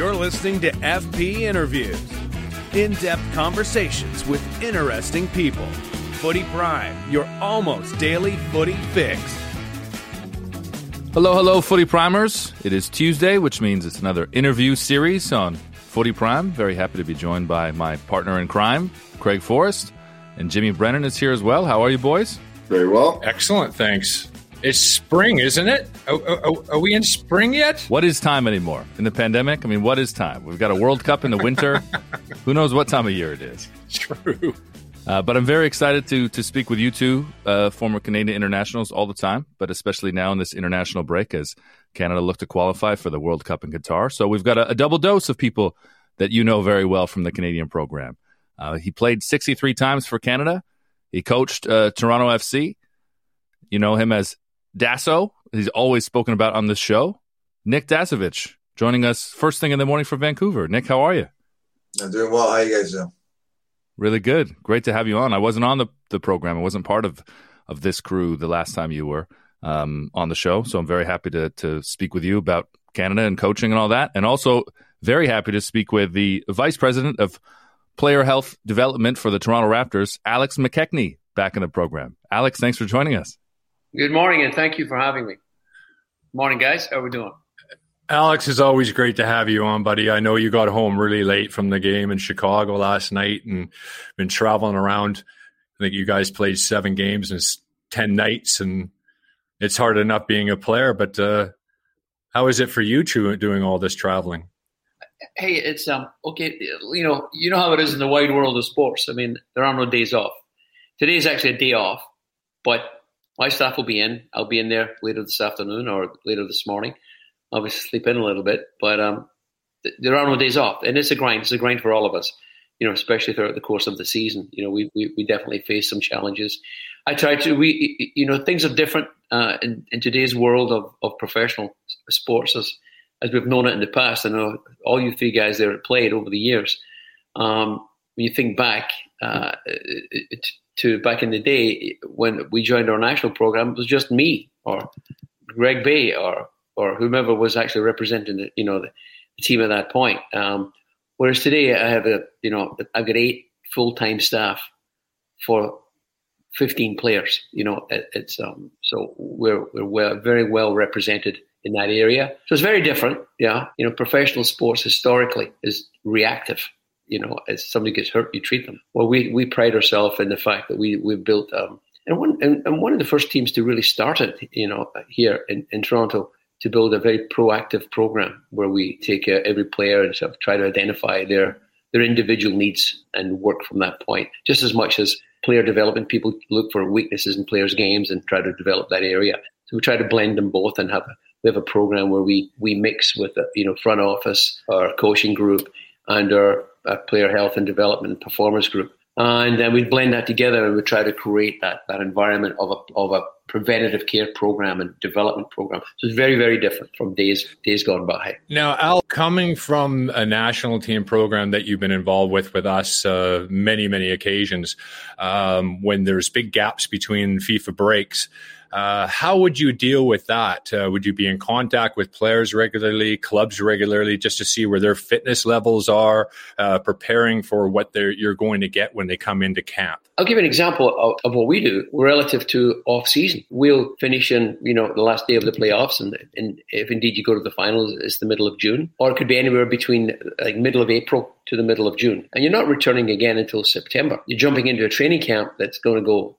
You're listening to FP Interviews. In depth conversations with interesting people. Footy Prime, your almost daily footy fix. Hello, hello, Footy Primers. It is Tuesday, which means it's another interview series on Footy Prime. Very happy to be joined by my partner in crime, Craig Forrest, and Jimmy Brennan is here as well. How are you, boys? Very well. Excellent, thanks. It's spring, isn't it? Are, are, are, we in spring yet? What is time anymore? In the pandemic? I mean, what is time? We've got a World Cup in the winter. Who knows what time of year it is? True. Uh, but I'm very excited to to speak with you two, uh, former Canadian internationals, all the time, but especially now in this international break as Canada look to qualify for the World Cup in Qatar. So we've got a, a double dose of people that you know very well from the Canadian program. Uh, he played 63 times for Canada. He coached uh, Toronto FC. You know him as Dasso. He's always spoken about on this show. Nick Dasovic joining us first thing in the morning from Vancouver. Nick, how are you? I'm doing well. How you guys doing? Really good. Great to have you on. I wasn't on the, the program. I wasn't part of, of this crew the last time you were um, on the show. So I'm very happy to, to speak with you about Canada and coaching and all that. And also very happy to speak with the vice president of player health development for the Toronto Raptors, Alex McKechnie, back in the program. Alex, thanks for joining us. Good morning, and thank you for having me. Morning, guys. How are we doing? Alex, it's always great to have you on, buddy. I know you got home really late from the game in Chicago last night and been traveling around. I think you guys played seven games and ten nights, and it's hard enough being a player. But uh, how is it for you two doing all this traveling? Hey, it's um okay. You know, you know how it is in the wide world of sports. I mean, there are no days off. Today is actually a day off, but my staff will be in. I'll be in there later this afternoon or later this morning. Obviously, sleep in a little bit, but um, th- there are no days off, and it's a grind. It's a grind for all of us. You know, especially throughout the course of the season. You know, we we, we definitely face some challenges. I try to. We you know things are different uh, in in today's world of, of professional sports as as we've known it in the past. I know all you three guys there have played over the years. Um, when you think back, uh, it, to back in the day when we joined our national program, it was just me or Greg Bay or or whomever was actually representing the you know the, the team at that point. Um, whereas today, I have a you know I've got eight full time staff for 15 players. You know, it, it's um, so we're we're well, very well represented in that area. So it's very different. Yeah, you know, professional sports historically is reactive you know, as somebody gets hurt, you treat them. Well, we, we pride ourselves in the fact that we, we've built, um, and, one, and, and one of the first teams to really start it, you know, here in, in Toronto, to build a very proactive program where we take uh, every player and sort of try to identify their, their individual needs and work from that point, just as much as player development. People look for weaknesses in players' games and try to develop that area. So we try to blend them both and have a, we have a program where we, we mix with the you know front office, our coaching group, and our a player health and development performance group. And then we'd blend that together and we'd try to create that, that environment of a, of a preventative care program and development program. So it's very, very different from days days gone by. Now, Al, coming from a national team program that you've been involved with with us uh, many, many occasions, um, when there's big gaps between FIFA breaks, Uh, how would you deal with that? Uh, would you be in contact with players regularly, clubs regularly, just to see where their fitness levels are, uh, preparing for what you're going to get when they come into camp? I'll give you an example of, of, what we do relative to off season. We'll finish in you know the last day of the playoffs, and, and if indeed you go to the finals, it's the middle of June, or it could be anywhere between like middle of April to the middle of June, and you're not returning again until September. You're jumping into a training camp that's going to go,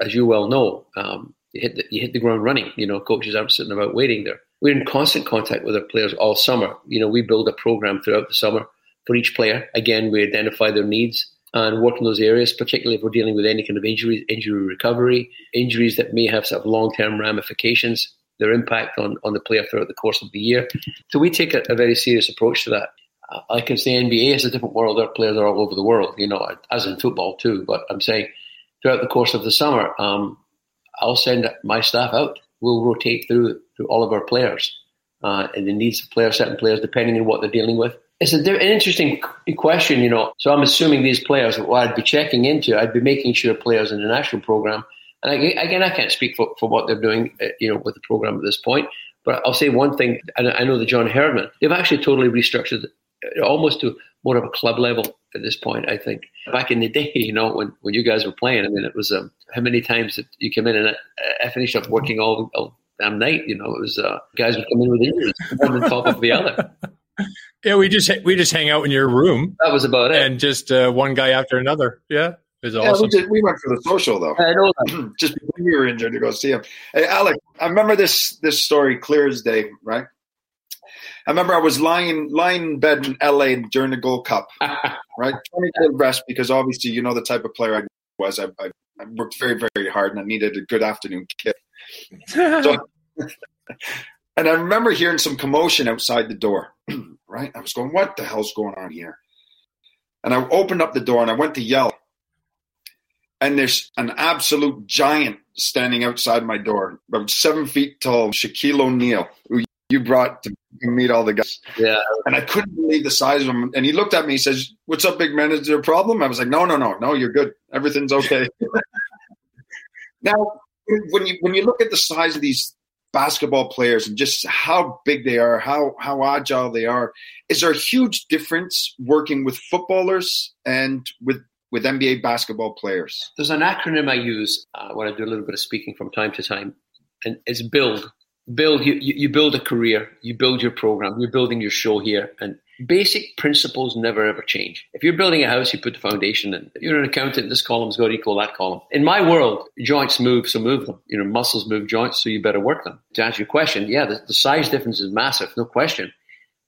as you well know, um, you hit the, you hit the ground running. You know, coaches aren't sitting about waiting there. We're in constant contact with our players all summer. You know, we build a program throughout the summer for each player. Again, we identify their needs and work in those areas, particularly if we're dealing with any kind of injury, injury recovery, injuries that may have sort of long-term ramifications, their impact on, on the player throughout the course of the year. So we take a, a very serious approach to that. I can say NBA is a different world. Our players are all over the world, you know, as in football too. But I'm saying throughout the course of the summer, um, I'll send my staff out. We'll rotate through through all of our players uh, and the needs of players, certain players, depending on what they're dealing with. It's a, an interesting question, you know. So I'm assuming these players, what I'd be checking into, I'd be making sure players in the national program, and I, again, I can't speak for, for what they're doing, uh, you know, with the program at this point. But I'll say one thing, and I know the John Herdman, they've actually totally restructured uh, almost to more of a club level at this point. I think back in the day, you know, when, when you guys were playing, I mean, it was um, how many times that you come in and I, I finished up working all, all damn night. You know, it was uh, guys would come in with injuries, one on top of the other. Yeah, we just we just hang out in your room. That was about it, and just uh, one guy after another. Yeah, it was yeah, awesome. We, did, we, went for the social though. I know that. just before you were injured to go see him. Hey, Alec, I remember this this story clear as day. Right, I remember I was lying lying in bed in LA during the Gold Cup, right? 20 day rest because obviously you know the type of player I was. I, I, I, worked very very hard and I needed a good afternoon kick. so, and I remember hearing some commotion outside the door. right, I was going, "What the hell's going on here?" And I opened up the door and I went to yell, and there's an absolute giant standing outside my door, about seven feet tall, Shaquille O'Neal, who you brought to meet all the guys. Yeah. And I couldn't believe the size of him. And he looked at me, he says, What's up, big man? Is there a problem? I was like, No, no, no, no, you're good. Everything's okay. now, when you when you look at the size of these basketball players and just how big they are, how how agile they are, is there a huge difference working with footballers and with with NBA basketball players? There's an acronym I use uh, when I do a little bit of speaking from time to time, and it's BUILD build you, you build a career you build your program you're building your show here and basic principles never ever change. If you're building a house you put the foundation in. If you're an accountant this column's got to equal that column. In my world joints move so move them. You know muscles move joints so you better work them. To answer your question yeah the, the size difference is massive no question.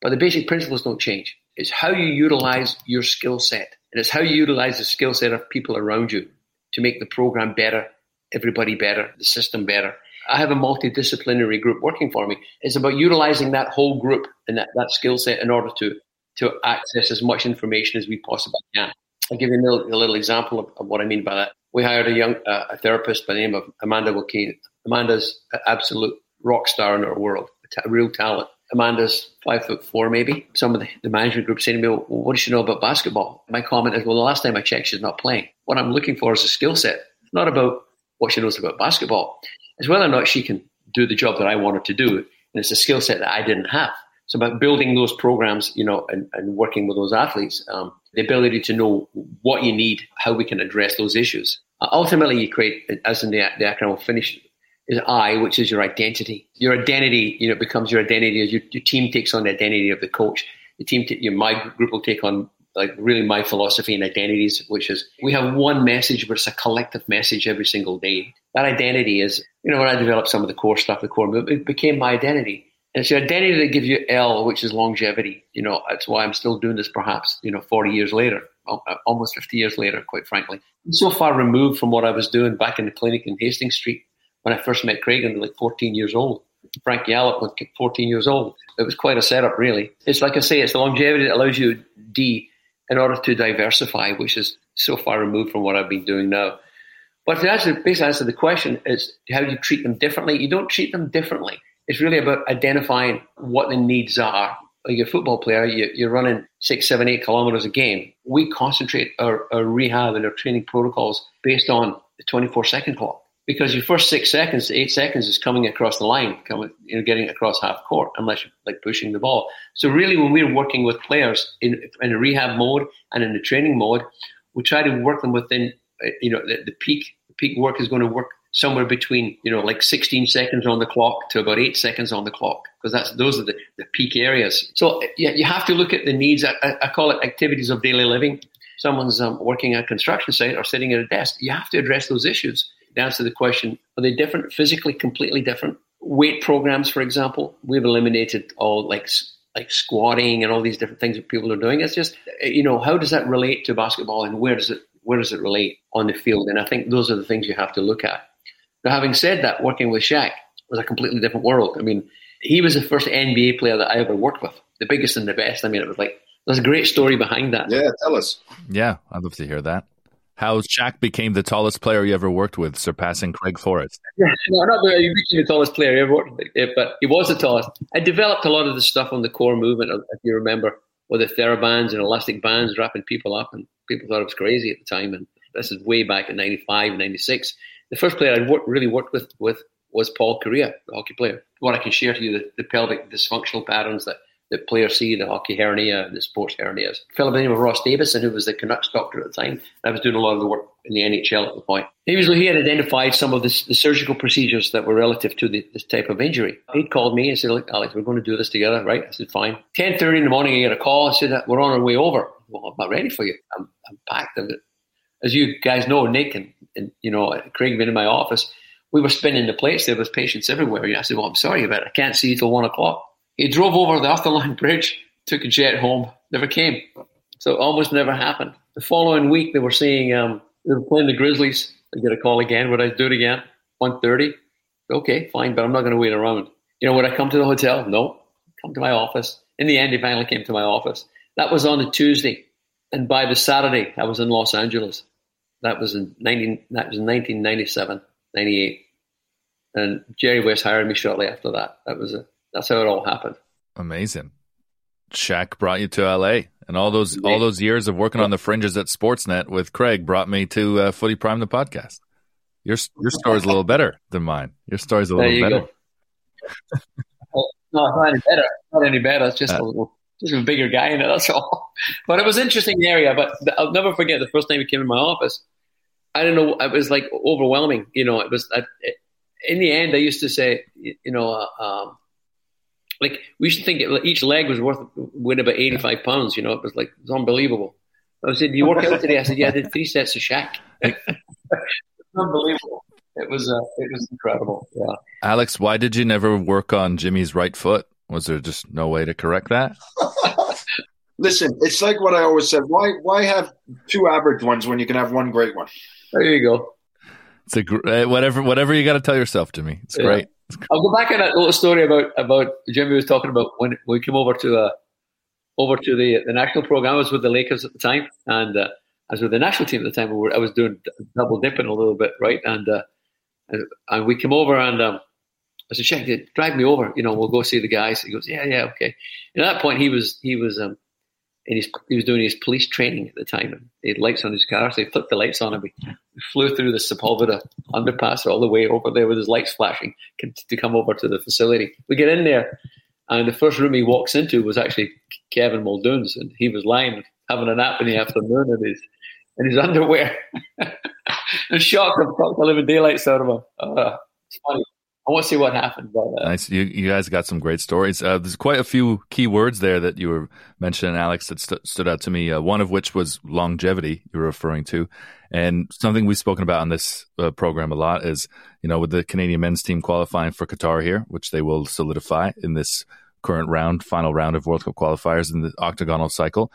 But the basic principles don't change. It's how you utilize your skill set and it's how you utilize the skill set of people around you to make the program better everybody better the system better I have a multidisciplinary group working for me. It's about utilizing that whole group and that, that skill set in order to to access as much information as we possibly can. I'll give you a little, a little example of, of, what I mean by that. We hired a young uh, a therapist by the name of Amanda Wilkeen. Amanda's an absolute rock star in our world, a real talent. Amanda's five foot four, maybe. Some of the, the management group saying to me, well, what does she know about basketball? My comment is, well, the last time I checked, she's not playing. What I'm looking for is a skill set. Not about what she knows about basketball is whether or not she can do the job that I wanted to do. And it's a skill set that I didn't have. So about building those programs, you know, and, and working with those athletes, um, the ability to know what you need, how we can address those issues. Uh, ultimately, you create, as in the, the acronym will finish, is I, which is your identity. Your identity, you know, becomes your identity as your, your team takes on the identity of the coach. The team, t- my group will take on like really my philosophy and identities, which is we have one message, but it's a collective message every single day. That identity is, you know, when I developed some of the core stuff, the core movement, it became my identity. And it's your identity that gives you L, which is longevity. You know, that's why I'm still doing this perhaps, you know, 40 years later, uh, almost 50 years later, quite frankly. I'm so far removed from what I was doing back in the clinic in Hastings Street when I first met Craig and like 14 years old. Frank Yallop was 14 years old. It was quite a setup, really. It's like I say, it's the longevity that allows you D in order to diversify, which is so far removed from what I've been doing now. But to answer, basically answer the question is how do you treat them differently? You don't treat them differently. It's really about identifying what the needs are. Like a football player, you, are running six, seven, eight kilometers a game. We concentrate our, our rehab and our training protocols based on the 24 second clock. Because your first six seconds, to eight seconds is coming across the line, coming, you know, getting across half court, unless you're like pushing the ball. So really, when we're working with players in, in a rehab mode and in the training mode, we try to work them within, uh, you know, the, the peak. The peak work is going to work somewhere between, you know, like 16 seconds on the clock to about eight seconds on the clock, because that's those are the, the peak areas. So yeah, you have to look at the needs. I, I call it activities of daily living. Someone's um, working at a construction site or sitting at a desk. You have to address those issues answer the question are they different, physically completely different? Weight programs, for example, we've eliminated all like like squatting and all these different things that people are doing. It's just eh, you know how does that relate to basketball and where does it where does it relate on the field? And I think those are the things you have to look at. Now, having said that, working with Shaq was a completely different world. I mean, he was the first NBA player that I ever worked with, the biggest and the best. I mean, it was like there's a great story behind that. Yeah, tell us. Yeah, I'd love to hear that how Shaq became the tallest player you ever worked with, surpassing Craig Forrest. Yeah, no, not that he became the tallest player ever worked but he was the tallest. I developed a lot of the stuff on the core movement, if you remember, with the therabands and elastic bands wrapping people up, and people thought it was crazy at the time. And this is way back in 95, 96. The first player I worked, really worked with, with was Paul Kariya, the hockey player. What I can share to you, the, the pelvic dysfunctional patterns that the players see, the hockey hernia, the sports hernias. A fellow by the name of Ross Davidson, who was the Canucks doctor at the time, I was doing a lot of the work in the NHL at the point. He was he had identified some of the, the surgical procedures that were relative to the, this type of injury. He called me and said, "Look, Alex, we're going to do this together, right?" I said, "Fine." Ten thirty in the morning, I get a call. I said, "We're on our way over." Well, I'm not ready for you. I'm, I'm packed. As you guys know, Nick and, and you know Craig been in my office. We were spinning the plates. There was patients everywhere. I said, "Well, I'm sorry about it. I can't see you till one o'clock." He drove over the Arthur Laing Bridge, took a jet home, never came. So almost never happened. The following week, they were seeing, um, they were playing the Grizzlies. I get a call again. Would I do it again? 1.30? Okay, fine, but I'm not going to wait around. You know, would I come to the hotel? No. Come to my office. In the end, he finally came to my office. That was on a Tuesday. And by the Saturday, I was in Los Angeles. That was in 19, that was in 1997, 98. And Jerry West hired me shortly after that. That was a that's how it all happened. Amazing. Shaq brought you to LA, and all those yeah. all those years of working on the fringes at Sportsnet with Craig brought me to uh, Footy Prime, the podcast. Your your story's a little better than mine. Your story's a little better. well, no, not any better. Not any better. It's just uh, a little, just a bigger guy in it. That's all. But it was an interesting area. But I'll never forget the first time he came in my office. I don't know. It was like overwhelming. You know, it was. I, in the end, I used to say, you know, uh, um, like we should think it, each leg was worth weighed about eighty five pounds. You know, it was like it was unbelievable. I said, "You work out today?" I said, "Yeah, I did three sets of Shaq." unbelievable. It was uh, it was incredible. Yeah. Alex, why did you never work on Jimmy's right foot? Was there just no way to correct that? Listen, it's like what I always said. Why why have two average ones when you can have one great one? There you go. It's a uh, whatever whatever you got to tell yourself, Jimmy. It's yeah. great. I'll go back on that little story about about Jimmy was talking about when we came over to uh, over to the the national program. I was with the Lakers at the time, and uh, I was with the national team at the time. We were, I was doing double dipping a little bit, right? And uh, and, we came over, and um, I said, "Shaq, drive me over. You know, we'll go see the guys." He goes, "Yeah, yeah, okay." And at that point, he was he was um, he's, he was doing his police training at the time. He had lights on his car, so he flipped the lights on and we flew through the Sepulveda underpass all the way over there with his lights flashing to come over to the facility. We get in there, and the first room he walks into was actually Kevin Muldoon's, and he was lying having a nap in the afternoon in his in his underwear. and shocked, I've got the living daylights out of him. Uh, it's funny. I want to see what happened. But, uh, nice. You, you guys got some great stories. Uh, there's quite a few key words there that you were mentioning, Alex, that st- stood out to me. Uh, one of which was longevity. You were referring to, and something we've spoken about on this uh, program a lot is, you know, with the Canadian men's team qualifying for Qatar here, which they will solidify in this current round, final round of World Cup qualifiers in the octagonal cycle.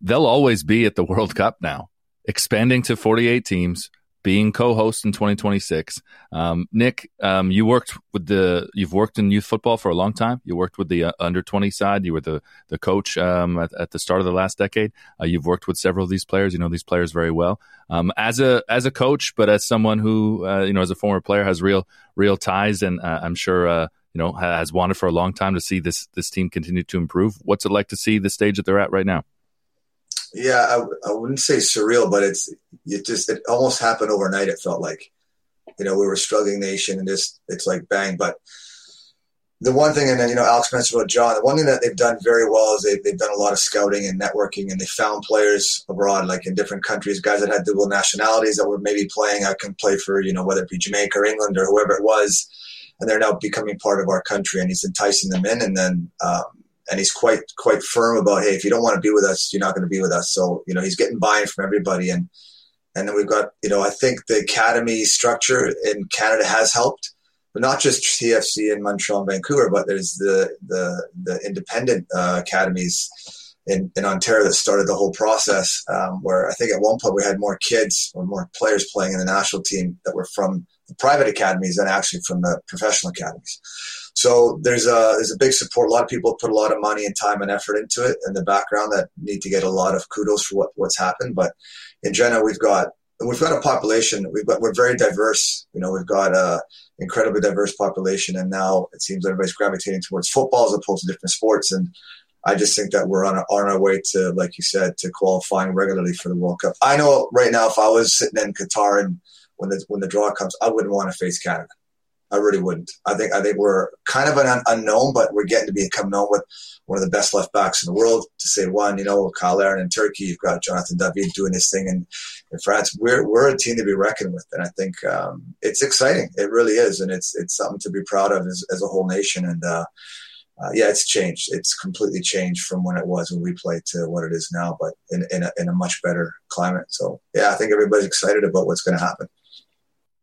They'll always be at the World Cup now, expanding to 48 teams being co-host in 2026. Um, Nick, um, you worked with the you've worked in youth football for a long time. You worked with the uh, under 20 side. You were the the coach um, at, at, the start of the last decade. Uh, you've worked with several of these players. You know these players very well. Um, as a as a coach, but as someone who uh, you know as a former player has real real ties, and uh, I'm sure uh, you know has wanted for a long time to see this this team continue to improve. What's it like to see the stage that they're at right now? Yeah, I, I wouldn't say surreal, but it's it just it almost happened overnight. It felt like You know, we were a struggling nation, and just it's like bang. But the one thing, and then you know, Alex mentioned about John. The one thing that they've done very well is they've, they've done a lot of scouting and networking, and they found players abroad, like in different countries, guys that had dual nationalities that were maybe playing. I can play for you know whether it be Jamaica or England or whoever it was, and they're now becoming part of our country, and he's enticing them in, and then. Um, and he's quite quite firm about hey if you don't want to be with us you're not going to be with us. So you know he's getting buy-in from everybody. And and then we've got you know i think the academy structure in canada has helped but not just tfc in montreal and vancouver but there's the the, the independent uh, academies in, in ontario that started the whole process um, where i think at one point we had more kids or more players playing in the national team that were from the private academies than actually from the professional academies so there's a there's a big support. A lot of people put a lot of money and time and effort into it in the background that need to get a lot of kudos for what, what's happened. But in general, we've got we've got a population. We've got we're very diverse. You know, we've got a incredibly diverse population, and now it seems everybody's gravitating towards football as opposed to different sports. And I just think that we're on, on our way to, like you said, to qualifying regularly for the World Cup. I know right now, if I was sitting in Qatar and when the when the draw comes, I wouldn't want to face Canada. I really wouldn't. I think I think we're kind of an un- unknown, but we're getting to become known with one of the best left backs in the world. To say one, you know, Cyle Larin in Turkey, you've got Jonathan David doing his thing in, in France. We're we're a team to be reckoned with, and I think um, it's exciting. It really is, and it's it's something to be proud of as, as a whole nation. And uh, uh, yeah, it's changed. It's completely changed from when it was when we played to what it is now, but in in a, in a much better climate. So yeah, I think everybody's excited about what's going to happen.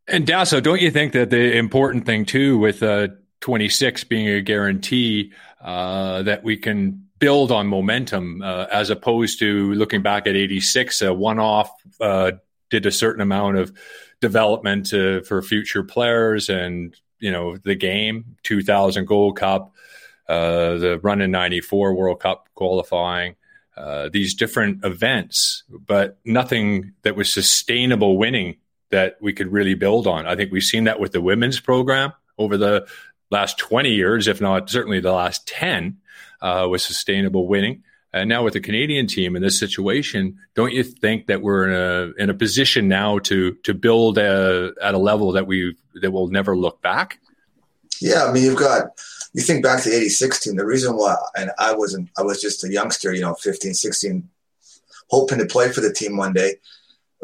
And Dasso, don't you think that the important thing too, with uh, 26 being a guarantee, uh, that we can build on momentum uh, as opposed to looking back at 86, a one-off uh, did a certain amount of development uh, for future players and you know the game 2000 Gold Cup, uh, the run in 94 World Cup qualifying. these different events, but nothing that was sustainable winning that we could really build on. I think we've seen that with the women's program over the last 20 years, if not certainly the last 10, uh, with sustainable winning. And now with the Canadian team in this situation, don't you think that we're in a in a position now to to build a, at a level that we that will never look back? Yeah, I mean, you've got you think back to the 86 team. The reason why, and I wasn't, I was just a youngster, you know, 15, 16, hoping to play for the team one day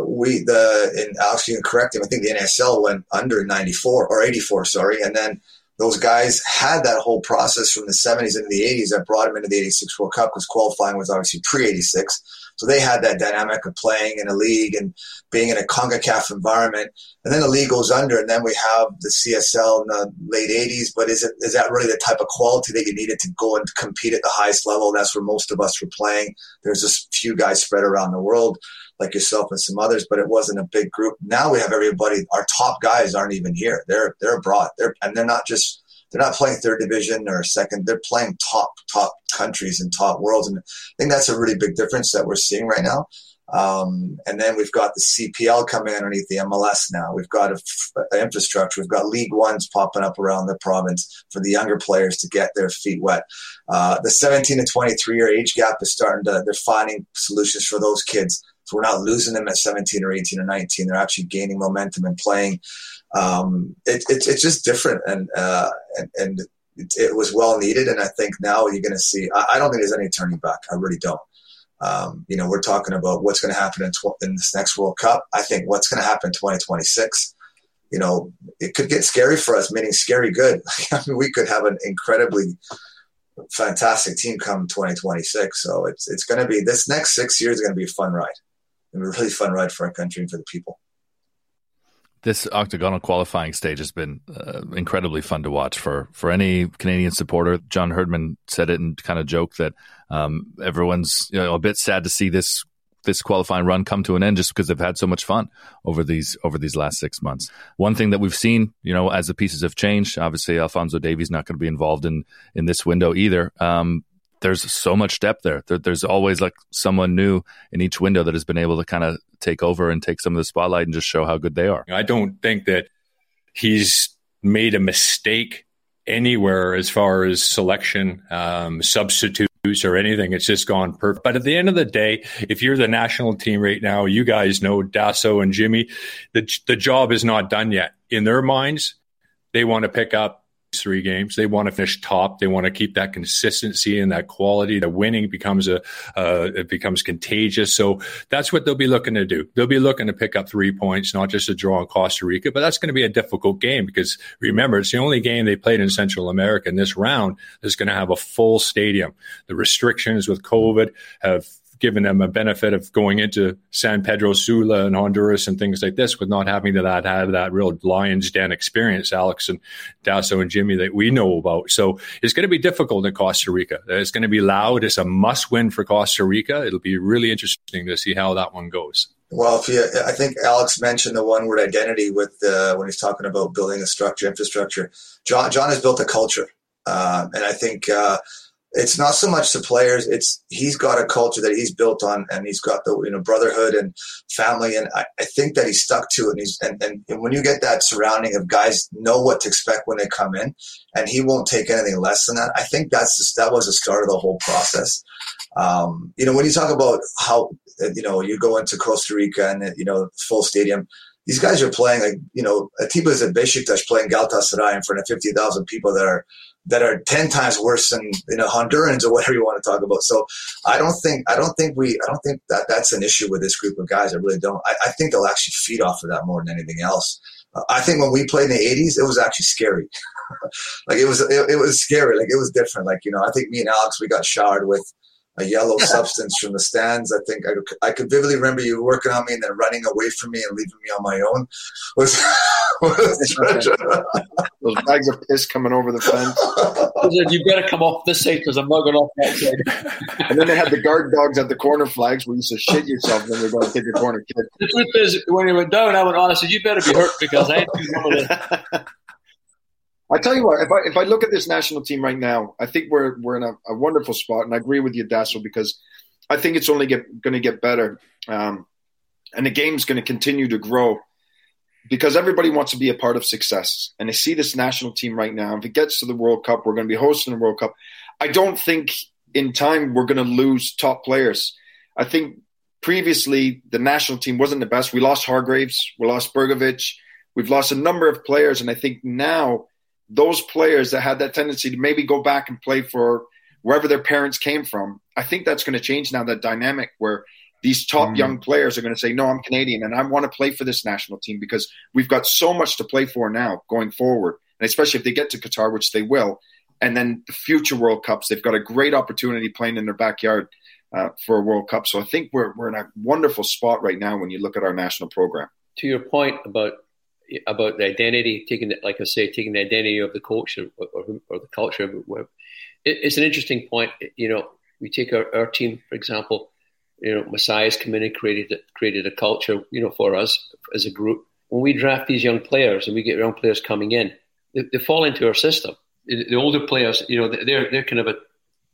we the and Alex, you can correct him. I think the NSL went under 94 or 84, sorry, and then those guys had that whole process from the 70s into the 80s that brought them into the 86 World Cup because qualifying was obviously pre 86. So they had that dynamic of playing in a league and being in a CONCACAF environment. And then the league goes under, and then we have the CSL in the late 80s. But is it is that really the type of quality that you needed to go and compete at the highest level? That's where most of us were playing. There's just a few guys spread around the world like yourself and some others, but it wasn't a big group. Now we have everybody. Our top guys aren't even here. They're they're abroad. They're and they're not just they're not playing third division or second. They're playing top top countries and top worlds, and I think that's a really big difference that we're seeing right now. Um, and then we've got the CPL coming underneath the MLS now. We've got an infrastructure. We've got League Ones popping up around the province for the younger players to get their feet wet. Uh, the 17 to 23 year age gap is starting to, they're finding solutions for those kids so we're not losing them at 17 or 18 or 19. They're actually gaining momentum and playing. Um, it, it, it's just different, and uh, and, and it, it, was well needed. And I think now you're going to see. I, I, don't think there's any turning back. I really don't. Um, you know, we're talking about what's going to happen in, tw- in this next World Cup. I think what's going to happen in 2026 you know, it could get scary for us, meaning scary good. I mean, we could have an incredibly fantastic team come 2026. So it's it's going to be this next six years is going to be a fun ride and a really fun ride for our country and for the people. This octagonal qualifying stage has been uh, incredibly fun to watch for for any Canadian supporter. John Herdman said it and kind of joked that um, everyone's you know, a bit sad to see this this qualifying run come to an end just because they've had so much fun over these over these last six months. One thing that we've seen, you know, as the pieces have changed, obviously Alfonso Davies not going to be involved in in this window either. Um, there's so much depth there. there. There's always like someone new in each window that has been able to kind of take over and take some of the spotlight and just show how good they are. I don't think that he's made a mistake anywhere as far as selection, um, substitutes or anything. It's just gone perfect. But at the end of the day, if you're the national team right now, you guys know Dasso and Jimmy, the, the job is not done yet. in their minds, they want to pick up three games. They want to finish top. They want to keep that consistency and that quality. The winning becomes a uh, it becomes contagious. So that's what they'll be looking to do. They'll be looking to pick up three points, not just a draw in Costa Rica, but that's going to be a difficult game because remember it's the only game they played in Central America. In this round is going to have a full stadium. The restrictions with COVID have given them a benefit of going into San Pedro Sula and Honduras and things like this with not having to that have that real lion's den experience, Alex and Dasso and Jimmy that we know about. So it's going to be difficult in Costa Rica. It's going to be loud. It's a must win for Costa Rica. It'll be really interesting to see how that one goes. Well, if you, I think Alex mentioned the one word identity with when he's talking about building a structure, infrastructure. John, John has built a culture, uh, and I think uh, it's not so much the players it's he's got a culture that he's built on and he's got the you know brotherhood and family and i, I think that he's stuck to it and he's and, and, and, when you get that surrounding of guys know what to expect when they come in and he won't take anything less than that. I think that's just, that was the start of the whole process. Um, you know when you talk about how you know you go into costa rica and you know full stadium these guys are playing like you know Atiba's at Besiktas playing Galatasaray in front of fifty thousand people that are that are 10 times worse than you know Hondurans or whatever you want to talk about. So I don't think I don't think we I don't think that that's an issue with this group of guys. I really don't. I, I think they'll actually feed off of that more than anything else. Uh, I think when we played in the 80s, it was actually scary. like it was it, it was scary. Like it was different. Like you know, I think me and Alex we got showered with a yellow substance from the stands. I think I, I could vividly remember you working on me and then running away from me and leaving me on my own. Was, Those bags of piss coming over the fence. you better come off this side because I'm not going off that side. and then they had the guard dogs at the corner flags where you used to shit yourself when you're going to take your corner kick. The truth is, when he went down, I went on. I said, "You better be hurt because I ain't doing I tell you what, if I if I look at this national team right now, I think we're we're in a, a wonderful spot, and I agree with you, Dasso, because I think it's only going to get better, um, and the game's going to continue to grow because everybody wants to be a part of success, and I see this national team right now. If it gets to the World Cup, we're going to be hosting the World Cup. I don't think in time we're going to lose top players. I think previously the national team wasn't the best. We lost Hargreaves, we lost Begovic, we've lost a number of players, and I think now those players that had that tendency to maybe go back and play for wherever their parents came from, I think that's going to change now that dynamic where these top mm. young players are going to say, No, I'm Canadian and I want to play for this national team because we've got so much to play for now going forward. And especially if they get to Qatar, which they will, and then the future World Cups, they've got a great opportunity playing in their backyard uh, for a World Cup. So I think we're, we're in a wonderful spot right now when you look at our national program. To your point about about the identity, taking it, like I say, taking the identity of the coach or, or, or the culture. It, it's an interesting point. You know, we take our, our team, for example, you know, Masai's come in and created, created a culture, you know, for us as a group. When we draft these young players and we get young players coming in, they, they fall into our system. The older players, you know, they're, they're kind of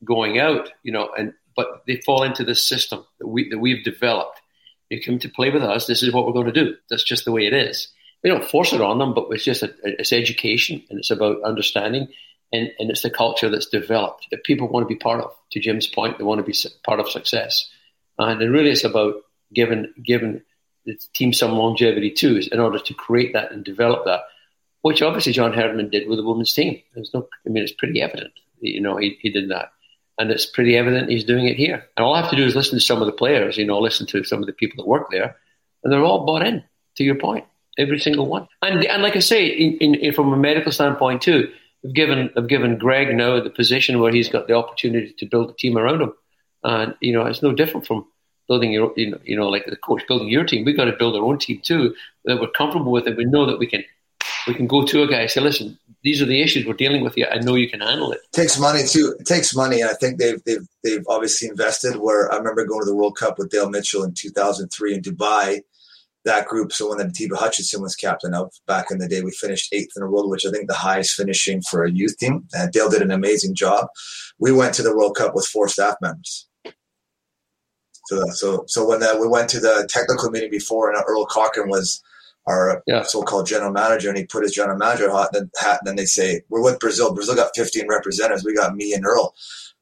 going out, you know, and, but they fall into this system that we, that we've developed. You come to play with us. This is what we're going to do. That's just the way it is we don't force it on them, but it's just a, it's education and it's about understanding and, and it's the culture that's developed that people want to be part of. To Jim's point, they want to be part of success, and it really it's about giving giving the team some longevity too, in order to create that and develop that, which obviously John Herdman did with the women's team. There's no, I mean, it's pretty evident, you know, he, he did that. And it's pretty evident he's doing it here. And all I have to do is listen to some of the players, you know, listen to some of the people that work there, and they're all bought in, to your point every single one. And and like I say, in, in, from a medical standpoint too, I've given I've given Greg now the position where he's got the opportunity to build a team around him, and you know it's no different from building your you know, you know like the coach building your team. We've got to build our own team too that we're comfortable with it. We know that we can we can go to a guy and say, listen, these are the issues we're dealing with here. I know you can handle it. it. Takes money too. It takes money, and I think they've they've they've obviously invested. Where I remember going to the World Cup with Dale Mitchell in 2003 in Dubai that group. So when Atiba Hutchinson was captain of back in the day, we finished eighth in the world, which I think the highest finishing for a youth team. And Dale did an amazing job. We went to the World Cup with four staff members. So, so, so when the, we went to the technical meeting before, and Earl Cochrane was our yeah. so-called general manager, and he put his general manager hat, and then they say, "We're with Brazil. Brazil got 15 representatives. We got me and Earl.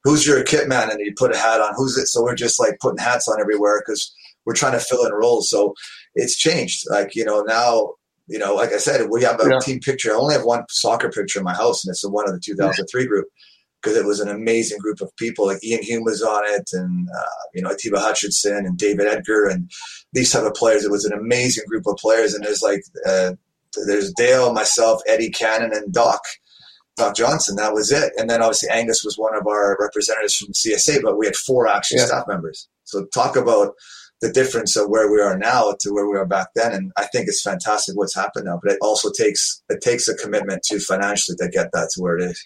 Who's your kit man?" And he put a hat on. Who's it? So we're just like putting hats on everywhere because we're trying to fill in roles. So it's changed. Like you know now you know, like I said, we have a yeah. team picture. I only have one soccer picture in my house, and it's the one of the 2003 group because it was an amazing group of people. Like Iain Hume was on it, and uh, you know Atiba Hutchinson and David Edgar, and these type of players. It was an amazing group of players, and there's like uh, there's Dale, myself, Eddie Cannon, and Doc. Doc Johnson, that was it. And then obviously Angus was one of our representatives from CSA, but we had four actual yeah. staff members. So talk about the difference of where we are now to where we are back then. And I think it's fantastic what's happened now, but it also takes it takes a commitment to financially to get that to where it is.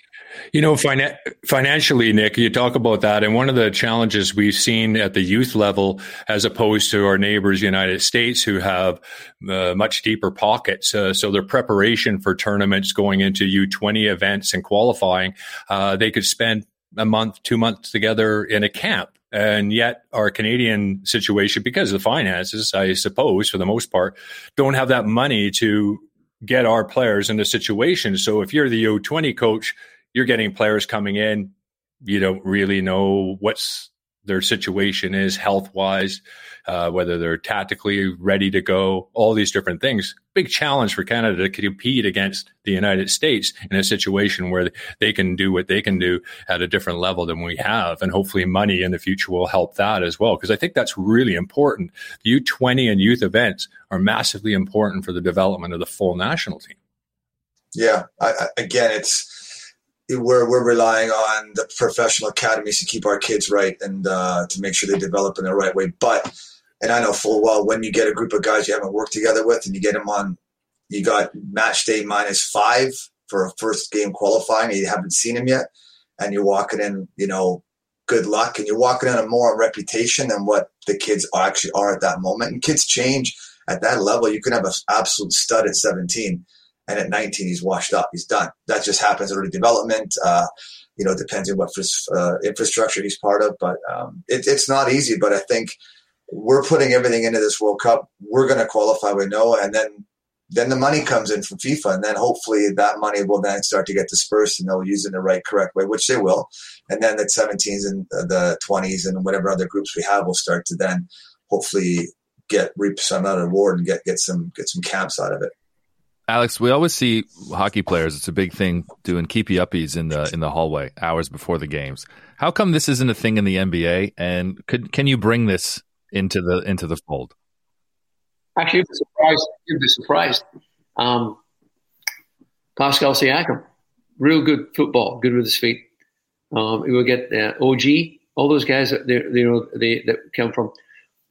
You know, fina- financially, Nick, you talk about that, and one of the challenges we've seen at the youth level, as opposed to our neighbors, United States, who have uh, much deeper pockets, uh, so their preparation for tournaments, going into U twenty events and qualifying, uh, they could spend a month, two months together in a camp and yet, our Canadian situation, because of the finances, I suppose, for the most part, don't have that money to get our players in the situation. So if you're the U20 coach, you're getting players coming in, you don't really know what's their situation is health wise, uh, whether they're tactically ready to go, all these different things. Big challenge for Canada to compete against the United States in a situation where they can do what they can do at a different level than we have. And hopefully money in the future will help that as well. Because I think that's really important. The U20 and youth events are massively important for the development of the full national team. Yeah. I, I, again, it's, we're we're relying on the professional academies to keep our kids right and uh, to make sure they develop in the right way. But and I know full well when you get a group of guys you haven't worked together with and you get them on, you got match day minus five for a first game qualifying. and You haven't seen them yet, and you're walking in, you know, good luck, and you're walking in a more on reputation than what the kids actually are at that moment. And kids change at that level. You can have an absolute stud at 17 and at 19 he's washed up he's done that just happens early development uh, you know depends on what uh, infrastructure he's part of but um, it, it's not easy but i think we're putting everything into this world cup we're going to qualify we know and then then the money comes in from FIFA, and then hopefully that money will then start to get dispersed, and they'll use it in the right, correct way, which they will. And then the 17s and the 20s and whatever other groups we have will start to then hopefully get reap some out of reward and get get some get some camps out of it. Alex, we always see hockey players. It's a big thing doing keepy uppies in the in the hallway hours before the games. How come this isn't a thing in the NBA? And could can you bring this into the into the fold? Actually, you'd be surprised. You'd be surprised. Um, Pascal Siakam, real good football, good with his feet. Um, we will get uh, OG, all those guys that they, you know they that come from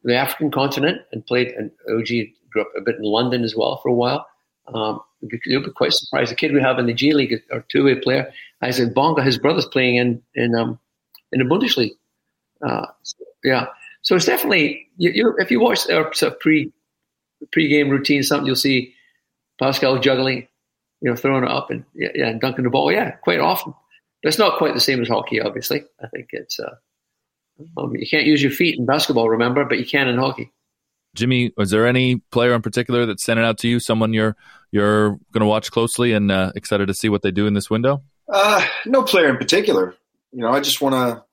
the African continent and played. And OG grew up a bit in London as well for a while. Um, you'll be quite surprised. The kid we have in the G League, our two-way player, Isaac Bonga, his brother's playing in in um, in the Bundesliga. Uh, so, yeah, so it's definitely you, you, if you watch our sort of pre pre-game routine, something you'll see Pascal juggling, you know, throwing it up and yeah, yeah and dunking the ball. Yeah, quite often. But it's not quite the same as hockey. Obviously, I think it's uh, um, you can't use your feet in basketball, remember, but you can in hockey. Jimmy, is there any player in particular that's it out to you? Someone you're you're going to watch closely and uh, excited to see what they do in this window? Uh, no player in particular. You know, I just want to.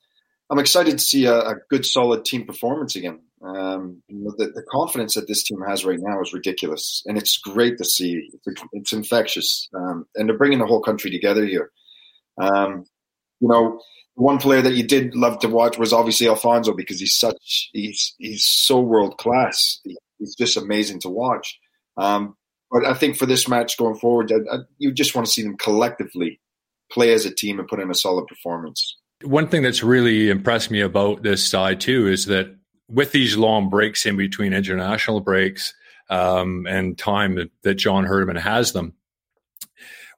I'm excited to see a, a, good, solid team performance again. Um, the, the, confidence that this team has right now is ridiculous, and it's great to see. It's, it's infectious, um, and they're bringing the whole country together here. Um, you know, one player that you did love to watch was obviously Alfonso because he's such he's he's so world class. He's just amazing to watch. Um, but I think for this match going forward, I, I, you just want to see them collectively play as a team and put in a solid performance. One thing that's really impressed me about this side too is that with these long breaks in between international breaks um, and time that, that John Herdman has them,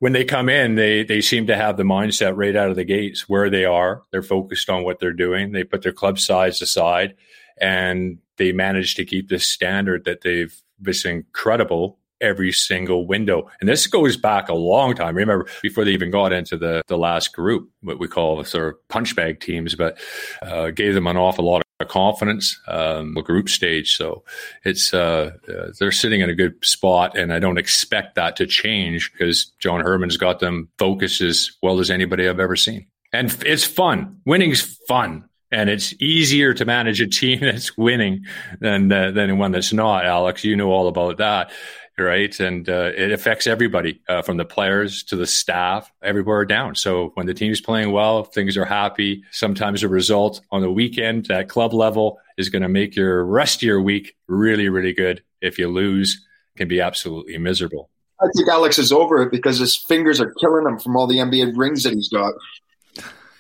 when they come in, they they seem to have the mindset right out of the gates where they are. They're focused on what they're doing. They put their club size aside, and they manage to keep this standard that they've this incredible every single window. And this goes back a long time. Remember, before they even got into the, the last group, what we call sort of punch bag teams, but uh, gave them an awful lot confidence, um, a group stage. So it's uh, uh, they're sitting in a good spot, and I don't expect that to change because John Herdman's got them focused as well as anybody I've ever seen. And it's fun. Winning's fun. And it's easier to manage a team that's winning than uh, than one that's not. Alex, you know all about that. Right? And uh, it affects everybody uh, from the players to the staff. Everywhere down. So when the team's playing well, things are happy. Sometimes a result on the weekend at club level is going to make your rest of your week really, really good. If you lose, can be absolutely miserable. I think Alex is over it because his fingers are killing him from all the NBA rings that he's got.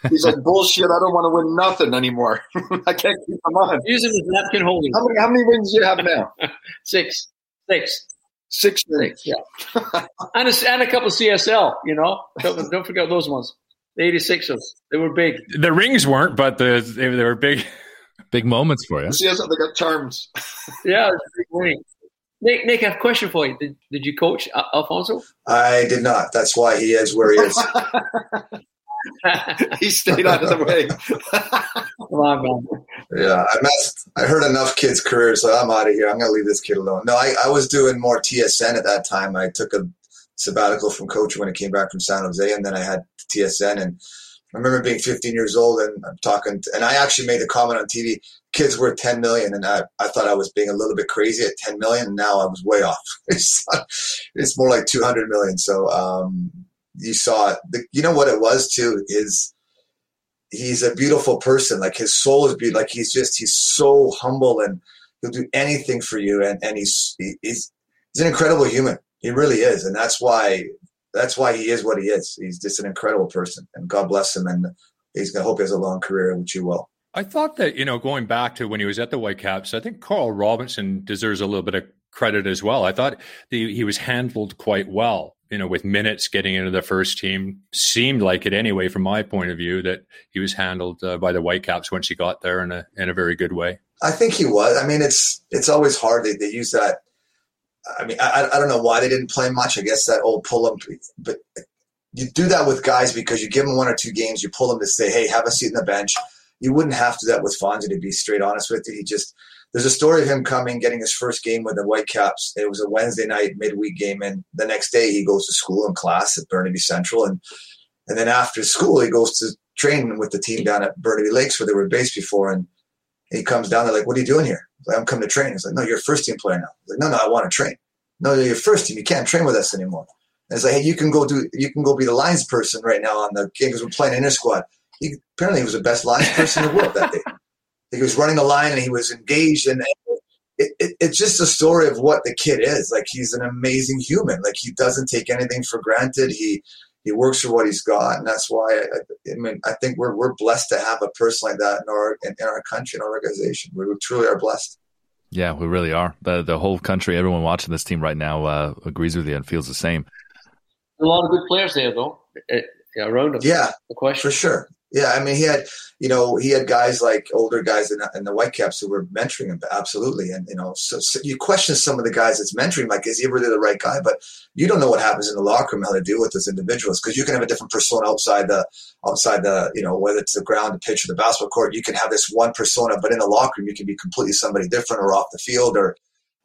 He's like, bullshit, I don't want to win nothing anymore. I can't keep them on. Use him as napkin holding. How many, how many rings do you have now? Six. Six. Six rings. Yeah. and, a, and a couple CSL, you know. Don't, don't forget those ones. The 86ers. They were big. The rings weren't, but the they, they were big. Big moments for you. CSL, they got charms. yeah, big ring. Nick, Nick, I have a question for you. Did, did you coach Alfonso? I did not. That's why he is where he is. he stayed out of the way. Come on, man. Yeah, I messed. I heard enough kids' careers, so I'm out of here. I'm going to leave this kid alone. No, I, I was doing more TSN at that time. I took a sabbatical from coaching when I came back from San Jose, and then I had TSN. And I remember being 15 years old, and I'm talking, to, and I actually made a comment on TV: "Kids worth 10 million, and I, I thought I was being a little bit crazy at 10 million. And now I was way off. It's, it's more like 200 million. So um, you saw. The, you know what it was too is he's a beautiful person. Like his soul is beautiful. Like he's just he's so humble and he'll do anything for you. And and he's he's he's an incredible human. He really is, and that's why that's why he is what he is. He's just an incredible person, and God bless him. And he's gonna hope he has a long career, which he will. I thought that you know going back to when he was at the Whitecaps, I think Carl Robinson deserves a little bit of credit as well. I thought the, he was handled quite well you know, with minutes getting into the first team, seemed like it anyway, from my point of view, that he was handled uh, by the Whitecaps once he got there in a in a very good way. I think he was. I mean, it's it's always hard. They, they use that. I mean, I, I don't know why they didn't play much. I guess that old pull them, but you do that with guys because you give them one or two games, you pull them to say, "Hey, have a seat in the bench." You wouldn't have to do that with Fonzie, to be straight honest with you. He just there's a story of him coming, getting his first game with the Whitecaps. It was a Wednesday night midweek game, and the next day he goes to school and class at Burnaby Central, and and then after school he goes to train with the team down at Burnaby Lakes where they were based before, and he comes down. They're like, "What are you doing here?" Like, "I'm coming to train." He's like, "No, you're a first team player now." He's like, "No, no, I want to train." No, you're first team. You can't train with us anymore. And it's like, hey, you can go do, you can go be the lines person right now on the game because we're playing inter squad. He apparently he was the best lines person in the world that day. He was running the line and he was engaged and it, it, it's just a story of what the kid is. Like he's an amazing human. Like he doesn't take anything for granted. He he works for what he's got, and that's why I, I mean I think we're we're blessed to have a person like that in our in, in our country in our organization. We truly are blessed. Yeah, we really are. The the whole country, everyone watching this team right now uh, agrees with you and feels the same. A lot of good players there, though. Yeah, around him. Yeah, the question for sure. Yeah, I mean, he had, you know, he had guys like older guys in, in the Whitecaps who were mentoring him, absolutely. And you know, so, so, you question some of the guys that's mentoring, like, is he really the right guy? But you don't know what happens in the locker room, how to deal with those individuals, because you can have a different persona outside the, outside the, you know, whether it's the ground, the pitch, or the basketball court. You can have this one persona, but in the locker room, you can be completely somebody different, or off the field, or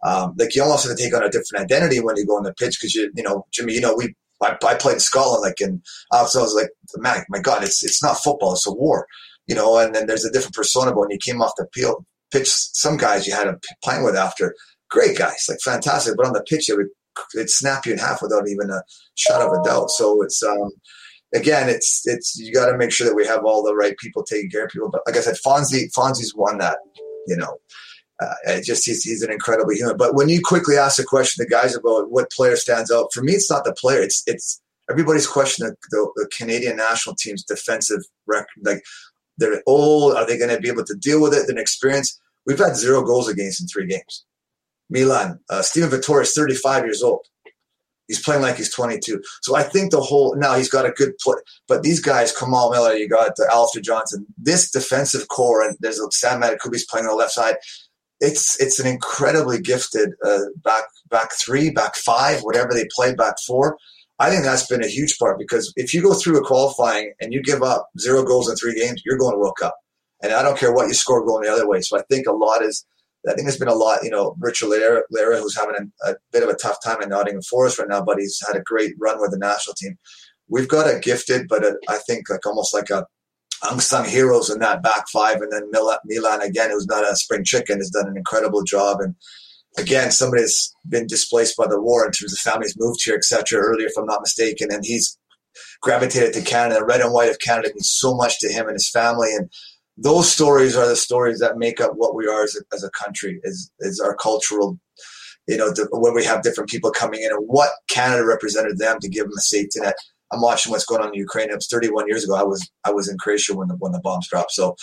um, like you almost have to take on a different identity when you go on the pitch, because you, you know, Jimmy, you know, we I, I played in Scotland, like, and I was like, man, my God, it's it's not football, it's a war, you know. And then there's a different persona. But when you came off the pitch, some guys you had a playing with after, great guys, like fantastic. But on the pitch, it would it'd snap you in half without even a shot of a doubt. So it's um, again, it's it's you got to make sure that we have all the right people taking care of people. But like I said, Fonzie Fonzie's one that you know uh, just he's, he's an incredible human. But when you quickly ask the question, the guys about what player stands out for me, it's not the player. It's it's everybody's question the, the, the Canadian national team's defensive record. Like they're old. Are they going to be able to deal with it? An experience. We've had zero goals against in three games. Milan, uh, Steven Vitória is 35 years old. He's playing like he's 22. So I think the whole now he's got a good play. But these guys, Kamal Miller, you got uh, Alistair Johnston, this defensive core, and there's Sam Adekugbe's playing on the left side it's it's an incredibly gifted uh, back back three, back five, whatever they play, back four. I think that's been a huge part because if you go through a qualifying and you give up zero goals in three games, you're going to World Cup, and I don't care what you score going the other way. So I think a lot is. I think there's been a lot, you know, Richard Laryea who's having a, a, bit of a tough time in Nottingham Forest right now, but he's had a great run with the national team. We've got a gifted, but a, I think like almost like a unsung heroes in that back five. And then Milan, again, who's not a spring chicken, has done an incredible job. And again, somebody that's been displaced by the war in terms of families moved here, etc. Earlier, if I'm not mistaken, and he's gravitated to Canada. Red and white of Canada means so much to him and his family, and those stories are the stories that make up what we are as a, as a country. Is is our cultural, you know, where we have different people coming in and what Canada represented them to give them a safety net. I'm watching what's going on in Ukraine. It was 31 years ago. I was I was in Croatia when the when the bombs dropped. So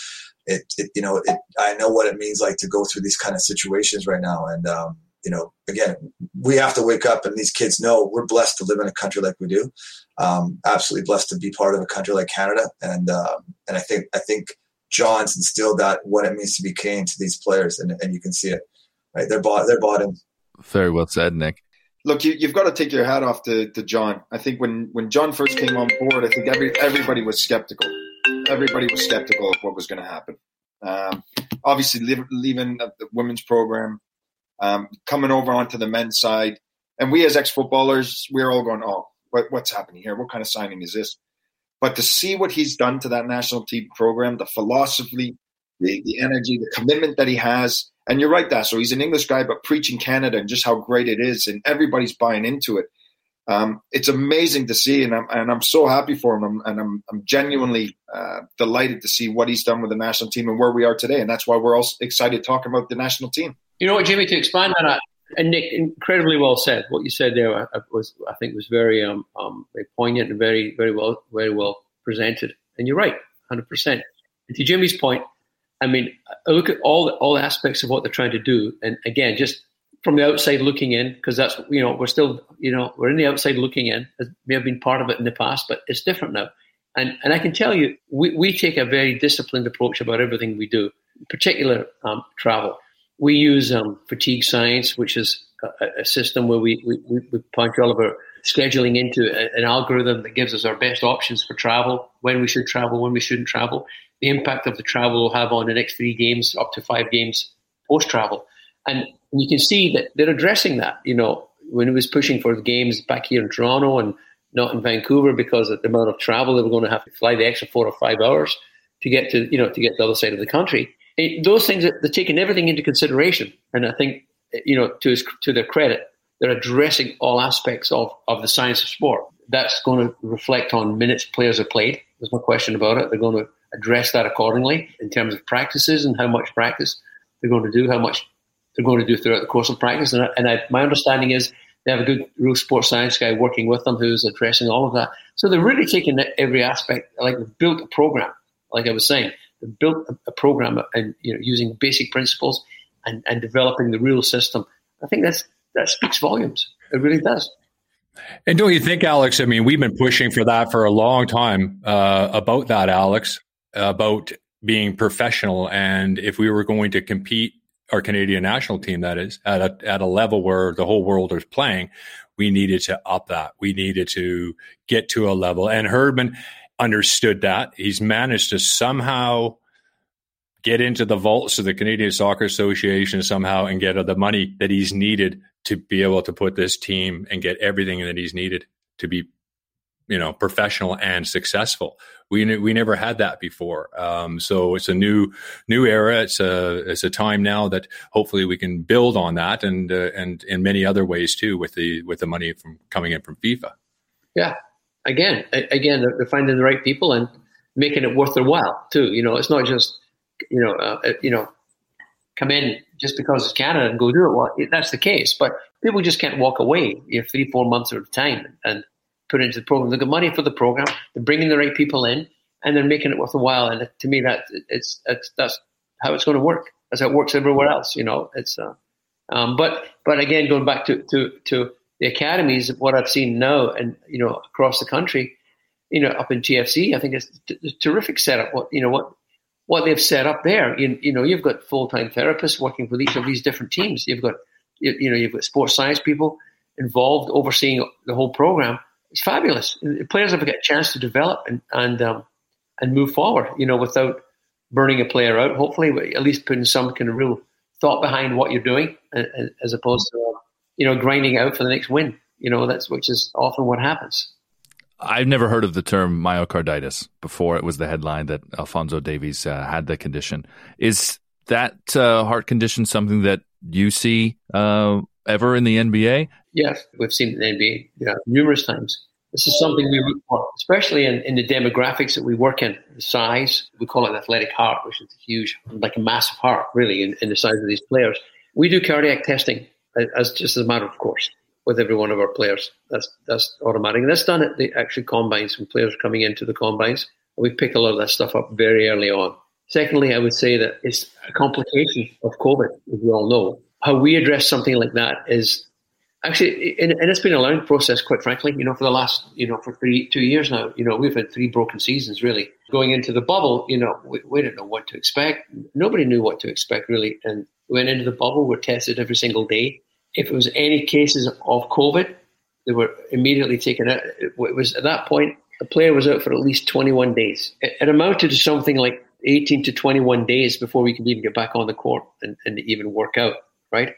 it, it you know it, I know what it means like to go through these kind of situations right now. And um, you know, again, we have to wake up and these kids know we're blessed to live in a country like we do. Um, absolutely blessed to be part of a country like Canada. And um, and I think I think John's instilled that what it means to be Canadian to these players, and, and you can see it. Right, they're bought. They're bought in. Very well said, Nick. Look, you, have got to take your hat off to, to John. I think when, when John first came on board, I think every everybody was skeptical. Everybody was skeptical of what was going to happen. Um, obviously, leaving the women's program, um, coming over onto the men's side. And we as ex footballers, we're all going, oh, what, what's happening here? What kind of signing is this? But to see what he's done to that national team program, the philosophy, the, the energy, the commitment that he has. And you're right, that. So he's an English guy, but preaching Canada and just how great it is, and everybody's buying into it. Um, it's amazing to see, and I'm and I'm so happy for him, I'm, and I'm I'm genuinely uh, delighted to see what he's done with the national team and where we are today, and that's why we're all excited talking about the national team. You know what, Jimmy? To expand on that, and Nick, incredibly well said. What you said there was, I think, was very, um, um, very poignant and very, very well, very well presented. And you're right, hundred percent. And to Jimmy's point, I mean, I look at all all aspects of what they're trying to do, and again, just from the outside looking in, because that's you know we're still you know we're in the outside looking in. It may have been part of it in the past, but it's different now. And and I can tell you, we, we take a very disciplined approach about everything we do, particular um, travel we use um, fatigue science, which is a, a system where we, we, we punch all of our scheduling into an algorithm that gives us our best options for travel, when we should travel, when we shouldn't travel, the impact of the travel will have on the next three games, up to five games post travel. And you can see that they're addressing that. You know, when it was pushing for the games back here in Toronto and not in Vancouver because of the amount of travel they were going to have to fly the extra four or five hours to get to, you know, to get to the other side of the country it, those things they're taking everything into consideration, and I think you know to his, to their credit, they're addressing all aspects of of the science of sport. That's going to reflect on minutes players have played. There's no question about it. They're going to address that accordingly in terms of practices and how much practice they're going to do, how much they're going to do throughout the course of practice. And, and I, my understanding is they have a good real sports science guy working with them who's addressing all of that. So they're really taking every aspect, like they've built a program, like I was saying they've built a, program and you know using basic principles and, and developing the real system. I think that's that speaks volumes. It really does. And don't you think, Alex? I mean, we've been pushing for that for a long time uh, about that, Alex, about being professional. And if we were going to compete, our Canadian national team, that is, at a, at a level where the whole world is playing, we needed to up that. We needed to get to a level. And Herdman, understood that. He's managed to somehow get into the vaults of the Canadian Soccer Association somehow and get the money that he's needed to be able to put this team and get everything that he's needed to be, you know, professional and successful. We we never had that before, um, so it's a new new era. It's a it's a time now that hopefully we can build on that and uh, and in many other ways too with the with the money from coming in from FIFA. Yeah, again, again, they're finding the right people and making it worth their while too. You know, it's not just you know, uh, uh, you know, come in just because it's Canada and go do it. Well, that's the case, but people just can't walk away. You have three, four months at a time and put into the program. They've got money for the program. They're bringing the right people in, and they're making it worth a while. And to me, that it's, it's that's how it's going to work. That's how it works everywhere else. You know, it's. Uh, um, but but again, going back to to to the academies, what I've seen now, and you know, across the country, you know, up in TFC, I think it's a terrific setup. What you know, what what they've set up there. You, you know, you've got full time therapists working with each of these different teams. You've got, you, you, know, you've got sports science people involved overseeing the whole program. It's fabulous. Players have a chance to develop and and um, and move forward. You know, without burning a player out. Hopefully, at least putting some kind of real thought behind what you're doing, as opposed to you know, grinding out for the next win. You know, that's which is often what happens. I've never heard of the term myocarditis before. It was the headline that Alfonso Davies uh, had the condition. Is that uh, heart condition something that you see uh, ever in the NBA? Yes, we've seen it in the NBA yeah, numerous times. This is something we for, especially in, in the demographics that we work in. The size, we call it an athletic heart, which is huge, like a massive heart, really, in, in the size of these players. We do cardiac testing uh, as just as a matter of course with every one of our players. That's that's automatic. And that's done at the actual combines when players are coming into the combines. We pick a lot of that stuff up very early on. Secondly, I would say that it's a complication of COVID, as we all know. How we address something like that is actually, and, it's been a learning process, quite frankly. You know, for the last, you know, for three, two years now, you know, we've had three broken seasons really. Going into the bubble, you know, we, we didn't know what to expect. Nobody knew what to expect really, and we went into the bubble. We're tested every single day. If it was any cases of COVID, they were immediately taken out. It was at that point a player was out for at least 21 days. It, it amounted to something like 18 to 21 days before we could even get back on the court and, and even work out, right?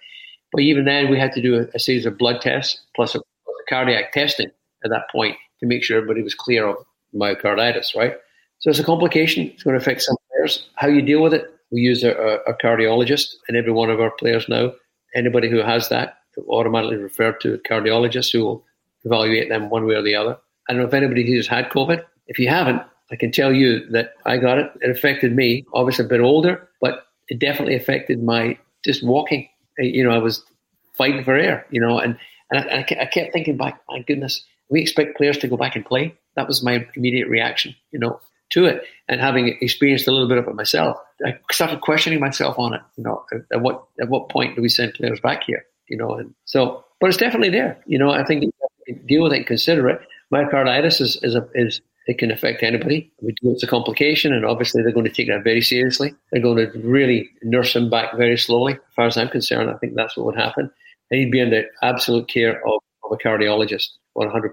But even then, we had to do a, a series of blood tests plus a, cardiac testing at that point to make sure everybody was clear of myocarditis, right? So it's a complication. It's going to affect some players. How you deal with it? We use a, a cardiologist, and every one of our players now, anybody who has that, automatically referred to a cardiologist who will evaluate them one way or the other. I don't know if anybody who's had COVID. If you haven't, I can tell you that I got it. It affected me. Obviously, a bit older, but it definitely affected my just walking. You know, I was fighting for air. You know, and and I, I kept thinking back. My goodness, we expect players to go back and play. That was my immediate reaction. You know, to it, and having experienced a little bit of it myself, I started questioning myself on it. You know, at, at what at what point do we send players back here? You know, and so, but it's definitely there. You know, I think deal with it and consider it. Myocarditis is is a, is it can affect anybody. We do it's a complication, and obviously they're going to take that very seriously. They're going to really nurse him back very slowly. As far as I'm concerned, I think that's what would happen. And he'd be under absolute care of, of a cardiologist, 100%.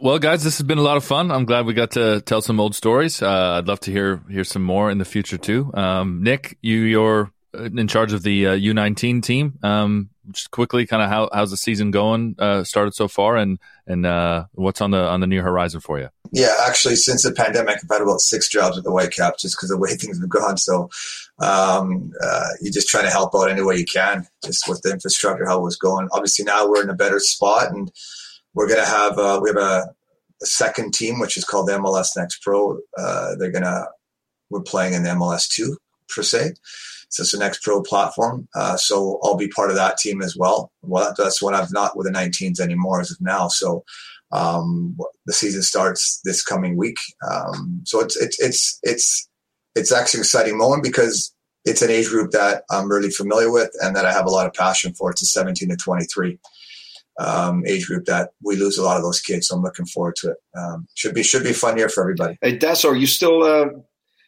Well, guys, this has been a lot of fun. I'm glad we got to tell some old stories. Uh, I'd love to hear hear some more in the future too. Um, Nick, you you're in charge of the uh, U19 team. Um, just quickly, kind of how how's the season going? Uh, started so far, and and uh, what's on the on the near horizon for you? Yeah, actually, since the pandemic, I've had about six jobs at the Whitecap just because the way things have gone. So um, uh, you just try to help out any way you can, just with the infrastructure how it was going. Obviously, now we're in a better spot, and we're gonna have uh, we have a, a, second team which is called MLS Next Pro. Uh, they're gonna we're playing in the MLS two per se. It's the next pro platform. Uh, so I'll be part of that team as well. Well, that's what I've not with the 19s anymore as of now. So um, the season starts this coming week. Um, so it's, it's, it's, it's, it's actually an exciting moment because it's an age group that I'm really familiar with and that I have a lot of passion for. It's a 17 to 23 um, age group that we lose a lot of those kids. So I'm looking forward to it. Um, should be should be fun year for everybody. Hey, Des, are you still uh,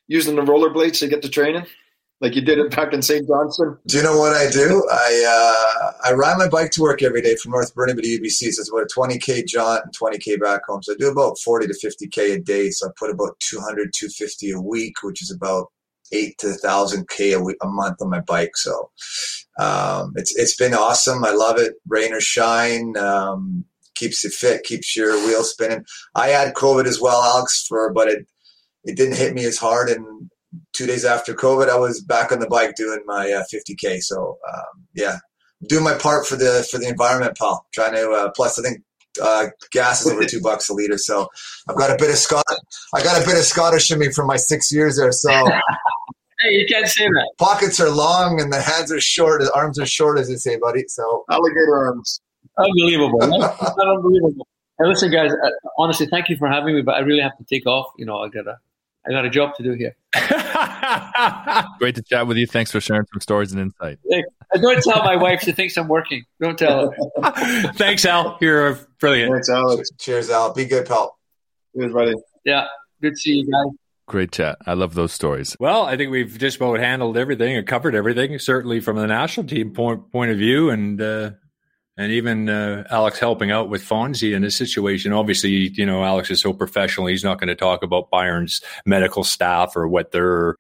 using the rollerblades to get to training? Like you did it back in St. Johnstone? Do you know what I do? I uh, I ride my bike to work every day from North Burnaby to UBC. So it's about a 20K jaunt and 20K back home. So I do about 40 to 50K a day. So I put about 200, 250 a week, which is about eight to 1,000K a, week, a month on my bike. So um, it's it's been awesome. I love it. Rain or shine. Um, keeps you fit, keeps your wheels spinning. I had COVID as well, Alex, for but it it didn't hit me as hard and two days after COVID, I was back on the bike doing my uh, 50k. So um, yeah, doing my part for the for the environment, pal. Trying to uh, plus, I think uh, gas is over two bucks a liter. So I've got a bit of Scott. I got a bit of Scottish in me from my six years there. So. hey, you can't say that. Pockets are long and the hands are short. The arms are short, as they say, buddy. So alligator arms. Unbelievable. unbelievable. Hey, listen, guys. Uh, honestly, thank you for having me, but I really have to take off. You know, I gotta I got a job to do here. Great to chat with you. Thanks for sharing some stories and insight. don't tell my wife she thinks I'm working. Don't tell her. Thanks, Al. You're brilliant. Thanks, Alex. Cheers, Al. Be good, pal. Cheers, buddy. Yeah. Good to see you guys. Great chat. I love those stories. Well, I think we've just about handled everything and covered everything, certainly from the national team point point of view, and uh, and even uh, Alex helping out with Fonzie in this situation. Obviously, you know, Alex is so professional; he's not going to talk about Bayern's medical staff or what they're,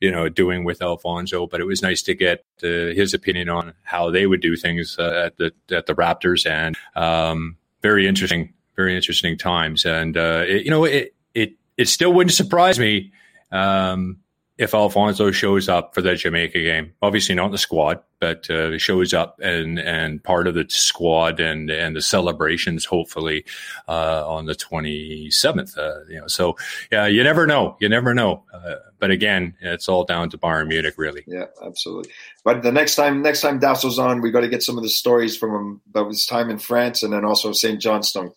you know, doing with Alfonso. But it was nice to get uh, his opinion on how they would do things uh, at the at the Raptors, and um, very interesting, very interesting times. And uh, it, you know, it it it still wouldn't surprise me. Um, if Alfonso shows up for the Jamaica game, obviously not in the squad, but uh, shows up and and part of the squad and and the celebrations hopefully uh, on the 27th uh, you know so yeah you never know you never know uh, but again it's all down to Bayern Munich really yeah absolutely but the next time next time Dasso's on we got to get some of the stories from him about his time in France and then also St. Johnstone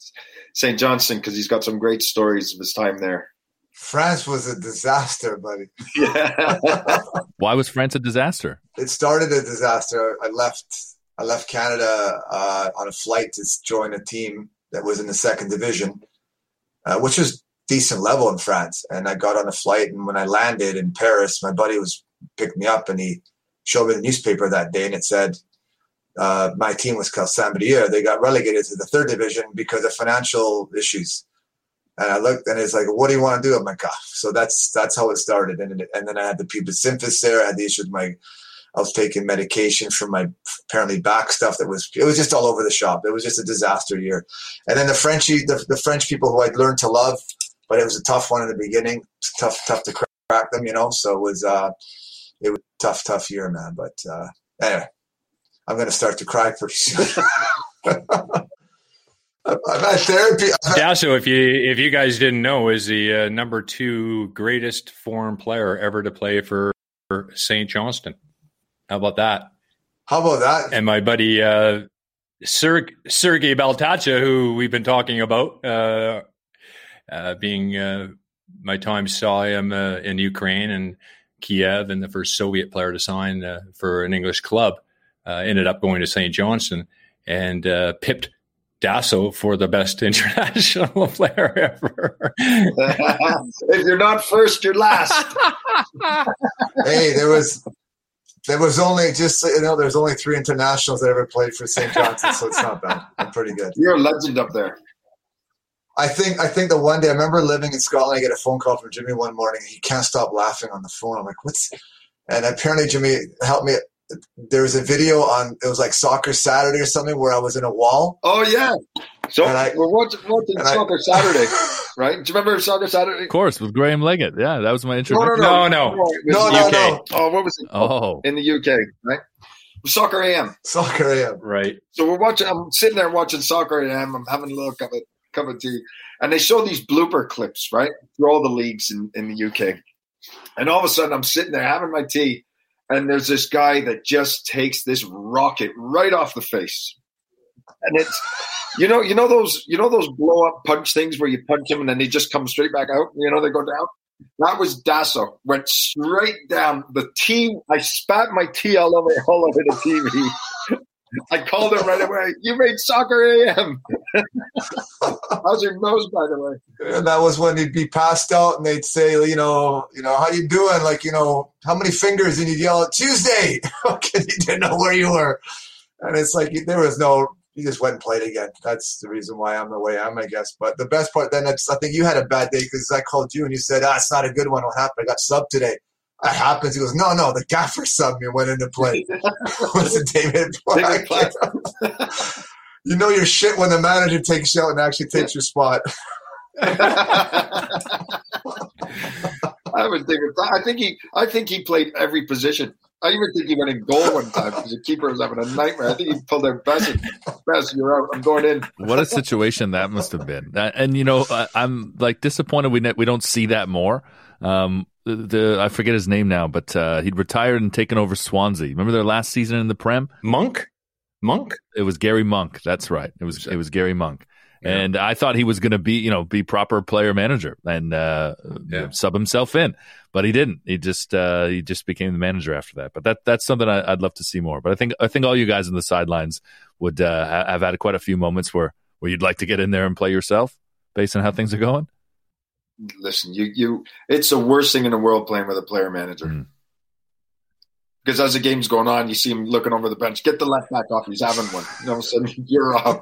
St. Johnstone because he's got some great stories of his time there France was a disaster, buddy. Yeah. Why was France a disaster? It started a disaster. I left. I left Canada uh, on a flight to join a team that was in the second division, uh, which was decent level in France. And I got on a flight, and when I landed in Paris, my buddy was picked me up, and he showed me the newspaper that day, and it said uh, my team was called Saint-Brieuc. They got relegated to the third division because of financial issues. And I looked, and it's like, "What do you want to do?" I'm like, oh. so that's that's how it started. And and then I had the pubic symphysis there. I had the issue with my, I was taking medication for my apparently back stuff. That was it was just all over the shop. It was just a disaster year. And then the Frenchy, the, the French people who I'd learned to love, but it was a tough one in the beginning. Tough, tough to crack them, you know. So it was, uh, it was tough, tough year, man. But uh, anyway, I'm to start to cry pretty soon. I've had therapy. Dasso, if you if you guys didn't know, is the uh, number two greatest foreign player ever to play for, for St. Johnstone. How about that? How about that? And my buddy uh, Ser- Sergei Baltacha, who we've been talking about, uh, uh being uh, my time saw him uh, in Ukraine and Kiev, and the first Soviet player to sign for an English club, ended up going to St. Johnstone and pipped Dasso for the best international player ever. if you're not first, you're last. hey, there was there was only just you know there's only three internationals that ever played for St. Johnstone, so it's not bad. I'm pretty good. You're a legend up there. I think I think the one day I remember living in Scotland. I get a phone call from Jimmy one morning. He can't stop laughing on the phone. I'm like, what's? And apparently Jimmy helped me there was a video on it was like Soccer Saturday or something where I was in a wall. Oh yeah. So I, we're watching, watching Soccer I, Saturday, right? Do you remember Soccer Saturday? Of course, with Graham Leggat. Yeah, that was my introduction. No, no, no, no, no, no, no, Oh, what was it? Oh, in the UK, right? Soccer AM. Soccer AM. Right. So we're watching. I'm sitting there watching Soccer AM. I'm having a little cup of cup of tea, and they show these blooper clips, right, through all the leagues in in the UK. And all of a sudden, I'm sitting there having my tea and there's this guy that just takes this rocket right off the face. And it's you know you know those you know those blow up punch things where you punch him and then he just comes straight back out? You know they go down? That was Dasso went straight down. The tea I spat my tea all over all over the TV I called him right away. You made soccer AM. How's your nose, by the way? And that was when he'd be passed out, and they'd say, you know, you know, how you doing? Like, you know, how many fingers? And he'd yell, Tuesday. okay, he didn't know where you were, and it's like there was no. He just went and played again. That's the reason why I'm the way I'm, I guess. But the best part then, I think you had a bad day because I called you and you said, ah, it's not a good one. What happened? I got subbed today that happens. He goes, no, no, the gaffer sub me went into play. was it David Black? You know your shit when the manager takes you out and actually takes your spot. I was thinking. I think he. I think he played every position. I even think he went in goal one time because the keeper was having a nightmare. I think he pulled their best. Best, you're out. I'm going in. What a situation that must have been. And you know, I, am like disappointed we we don't see that more. Um, the, the, I forget his name now, but uh, he'd retired and taken over Swansea. Remember their last season in the Prem? Monk, Monk. It was Gary Monk. That's right. It was it was Gary Monk. Yeah. And I thought he was going to be, you know, be proper player manager and uh, yeah. sub himself in, but he didn't. He just uh, he just became the manager after that. But that that's something I, would love to see more. But I think I think all you guys on the sidelines would uh, have had quite a few moments where where you'd like to get in there and play yourself based on how things are going listen, you you it's the worst thing in the world playing with a player manager. Mm. Because as the game's going on, you see him looking over the bench. Get the left back off. He's having one. And all of a sudden, you're off.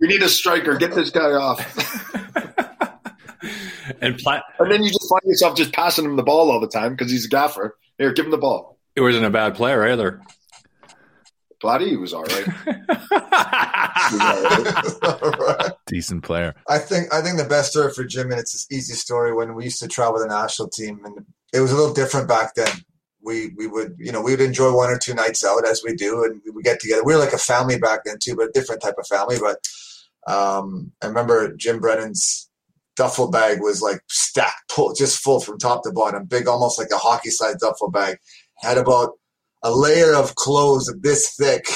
We need a striker. Get this guy off. and pla- and then you just find yourself just passing him the ball all the time because he's a gaffer. Here, give him the ball. He wasn't a bad player either. Bloody was all right. Decent player. I think I think the best story for Jim, and it's an easy story when we used to travel with the national team, and it was a little different back then. We we would you know we would enjoy one or two nights out as we do, and we would get together. We were like a family back then too, but a different type of family. But um, I remember Jim Brennan's duffel bag was like stacked, pull, just full from top to bottom, big, almost like a hockey sized duffel bag. Had about a layer of clothes this thick,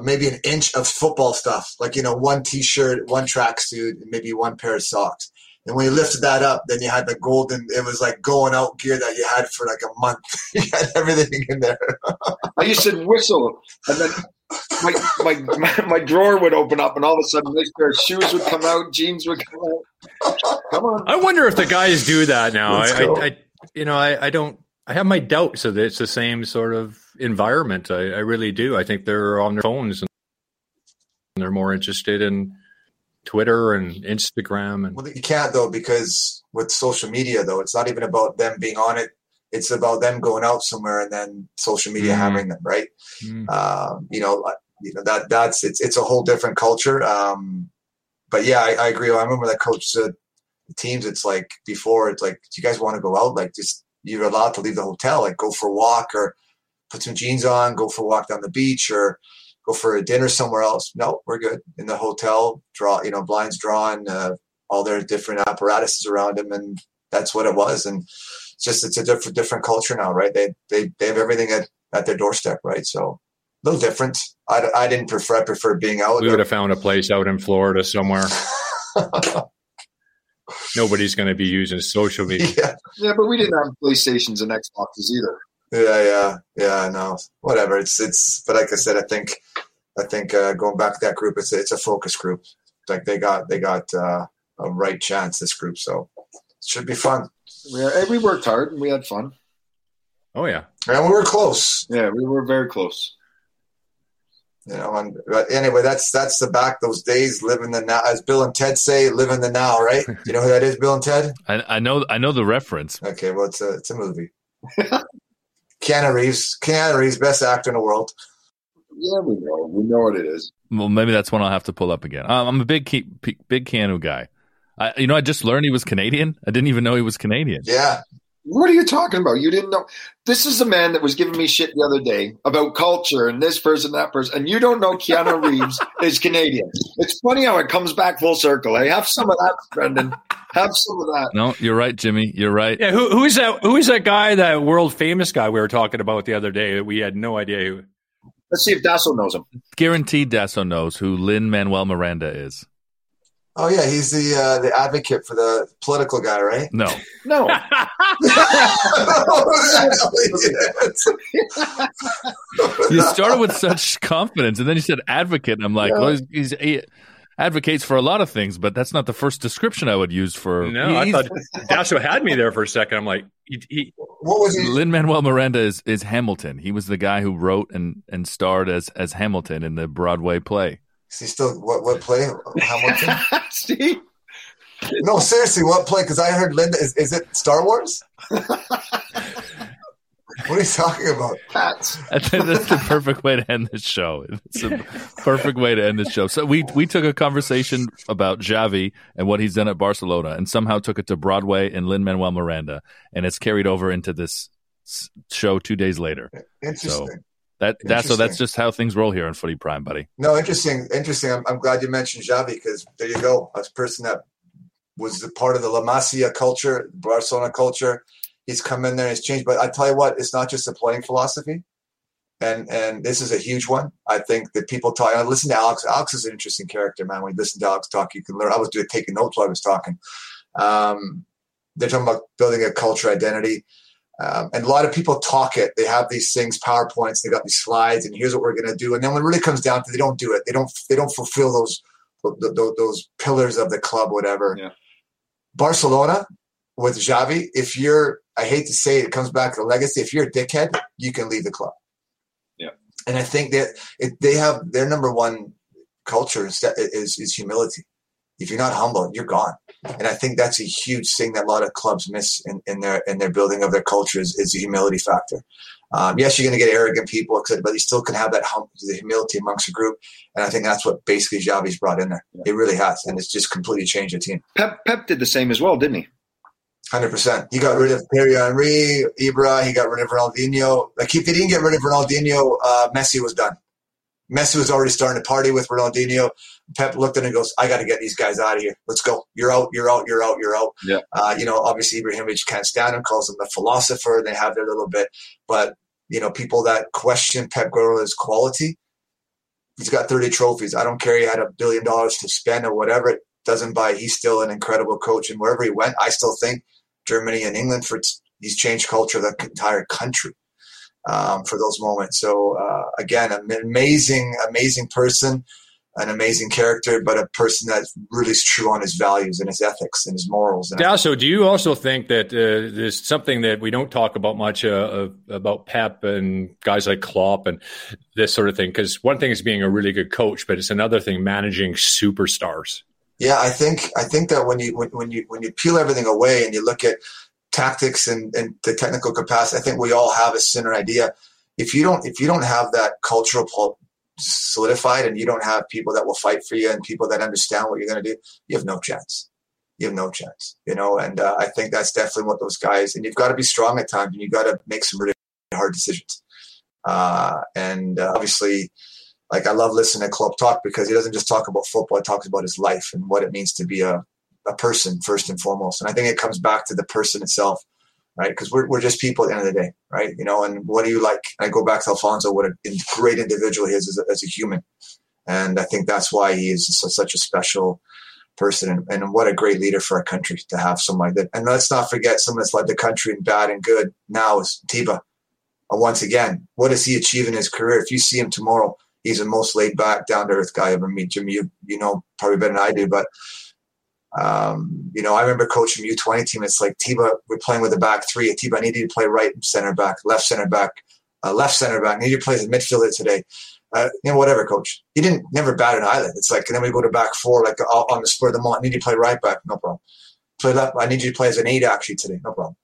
maybe an inch of football stuff, like you know, one t-shirt, one tracksuit, maybe one pair of socks. And when you lifted that up, then you had the golden. It was like going out gear that you had for like a month. you had everything in there. I used to whistle, and then my, my, my my drawer would open up, and all of a sudden, this pair of shoes would come out, jeans would come out. Come on. I wonder if the guys do that now. I. I, I, you know, I, I don't. I have my doubts that it's the same sort of environment. I, I really do. I think they're on their phones and they're more interested in Twitter and Instagram and Well, you can't though because with social media though, it's not even about them being on it. It's about them going out somewhere and then social media Mhm. hammering them, right? Mm. Um, you know, you know that that's it's it's a whole different culture. Um, but yeah, I, I agree. I remember that coach said the teams. It's like before. It's like, do you guys want to go out? Like, just you're allowed to leave the hotel. Like, go for a walk or put some jeans on, go for a walk down the beach or go for a dinner somewhere else. No, we're good in the hotel. Draw, you know, blinds drawn, uh, all their different apparatuses around them, and that's what it was. And it's just it's a different different culture now, right? They they they have everything at, at their doorstep, right? So a little different. I, I didn't prefer. I prefer being out. we would have found a place out in Florida somewhere. Nobody's going to be using social media. yeah, Yeah, but we didn't have PlayStations and Xboxes either. Yeah, yeah, yeah. No, whatever. It's it's. But like I said, I think I think uh, going back to that group, it's a, it's a focus group. Like they got they got uh, a right chance. This group, so it should be fun. We, we worked hard and we had fun. Oh yeah, And we were close. Yeah, we were very close. You know, and but anyway, that's that's the back those days, living the now, as Bill and Ted say, living the now, right? You know who that is, Bill and Ted? I, I know I know the reference. Okay, well, it's a it's a movie. Keanu Reeves, Keanu Reeves, best actor in the world. Yeah, we know. We know what it is. Well, maybe that's one I'll have to pull up again. Um, I'm a big Ke- big Keanu guy. I, you know, I just learned he was Canadian. I didn't even know he was Canadian. Yeah, What are you talking about? You didn't know. This is the man that was giving me shit the other day about culture and this person, that person, and you don't know Keanu Reeves is Canadian. It's funny how it comes back full circle. Eh? Have some of that, Brennan. Have some of that. No, you're right, Jimmy. You're right. yeah. Who, who's that? Who is that guy? That world famous guy we were talking about the other day? that We had no idea. Who. Let's see if Dasso knows him. Guaranteed Dasso knows who Lin Manuel Miranda is. Oh yeah, he's the uh, the advocate for the political guy, right? No, No. you started with such confidence, and then you said advocate. And I'm like, Yeah. well, he's, he's, he advocates for a lot of things, but that's not the first description I would use for. No, I thought Dasso had me there for a second. I'm like, he, he, what was he? Lin Manuel Miranda is, is Hamilton. He was the guy who wrote and, and starred as as Hamilton in the Broadway play. Is he still what what play? Hamilton? see? no, seriously, what play? Because I heard Linda. Is, is it Star Wars? what are you talking about? Cats. I think that's the perfect way to end this show. It's a perfect way to end this show. So we we took a conversation about Xavi and what he's done at Barcelona, and somehow took it to Broadway and Lin Manuel Miranda, and it's carried over into this show two days later. Interesting. That that's so that's just how things roll here in Footy Prime, buddy. No, interesting, interesting. I'm, I'm glad you mentioned Xavi because there you go. A person that was a part of the La Masia culture, Barcelona culture. He's come in there and he's changed. But I tell you what, it's not just a playing philosophy, and and this is a huge one. I think that people talk. I listen to Alex. Alex is an interesting character, man. When you listen to Alex talk, you can learn. I was doing taking notes while I was talking. Um, they're talking about building a culture identity. Um, and a lot of people talk it. They have these things, PowerPoints. They got these slides, and here's what we're going to do. And then when it really comes down to, they don't do it. They don't. They don't fulfill those those, those pillars of the club, whatever. Yeah. Barcelona with Xavi. If you're, I hate to say it, it comes back to the legacy. If you're a dickhead, you can leave the club. Yeah. And I think that it, they have their number one culture is, is is humility. If you're not humble, you're gone. And I think that's a huge thing that a lot of clubs miss in, in their in their building of their culture is, is the humility factor. Um, yes, you're going to get arrogant people, but you still can have that hum- the humility amongst a group. And I think that's what basically Xavi's brought in there. It really has, and it's just completely changed the team. Pep, Pep did the same as well, didn't he? Hundred percent. He got rid of Thierry Henry, Ibra. He got rid of Ronaldinho. Like if he didn't get rid of Ronaldinho, uh, Messi was done. Messi was already starting to party with Ronaldinho. Pep looked at him and goes, "I got to get these guys out of here. Let's go. You're out. You're out. You're out. You're out." Yeah. Uh, you know, obviously Ibrahimovic can't stand him. Calls him the philosopher. They have their little bit, but you know, people that question Pep Guardiola's quality. He's got 30 trophies. I don't care. He had a billion dollars to spend or whatever. It doesn't buy. He's still an incredible coach, and wherever he went, I still think Germany and England for he's changed culture of the entire country um, for those moments. So uh, again, an amazing, amazing person, an amazing character, but a person that really is true on his values and his ethics and his morals. And Dasso, do you also think that uh, there's something that we don't talk about much uh, about Pep and guys like Klopp and this sort of thing? Because one thing is being a really good coach, but it's another thing managing superstars. Yeah, I think I think that when you when, when you when you peel everything away and you look at tactics and, and the technical capacity, I think we all have a similar idea. If you don't if you don't have that cultural solidified and you don't have people that will fight for you and people that understand what you're going to do, you have no chance. You have no chance, you know. And uh, I think that's definitely what those guys. And you've got to be strong at times, and you've got to make some really hard decisions. Uh, and uh, obviously, like I love listening to Klopp talk because he doesn't just talk about football; he talks about his life and what it means to be a a person first and foremost. And I think it comes back to the person itself, right? Because we're, we're just people at the end of the day, right? You know, and what do you like? I go back to Alfonso, what a great individual he is as a, as a human. And I think that's why he is such a special person and, and, what a great leader for our country to have someone like that. And let's not forget someone that's led the country in bad and good now is Tiba. Once again, what does he achieve in his career? If you see him tomorrow, he's the most laid back, down to earth guy I've ever meet. Jimmy, you, you know probably better than I do, but um, you know, I remember coaching U20 team. It's like Tiba, we're playing with a back three. Tiba, I need you to play right center back, left center back, uh, left center back. I need you to play as a midfielder today. Uh, you know, whatever, coach. He didn't never bat an eyelid. It's like, and then we go to back four, like on the spur of the moment. I need you to play right back, no problem. Play left. I need you to play as an eight actually today, no problem.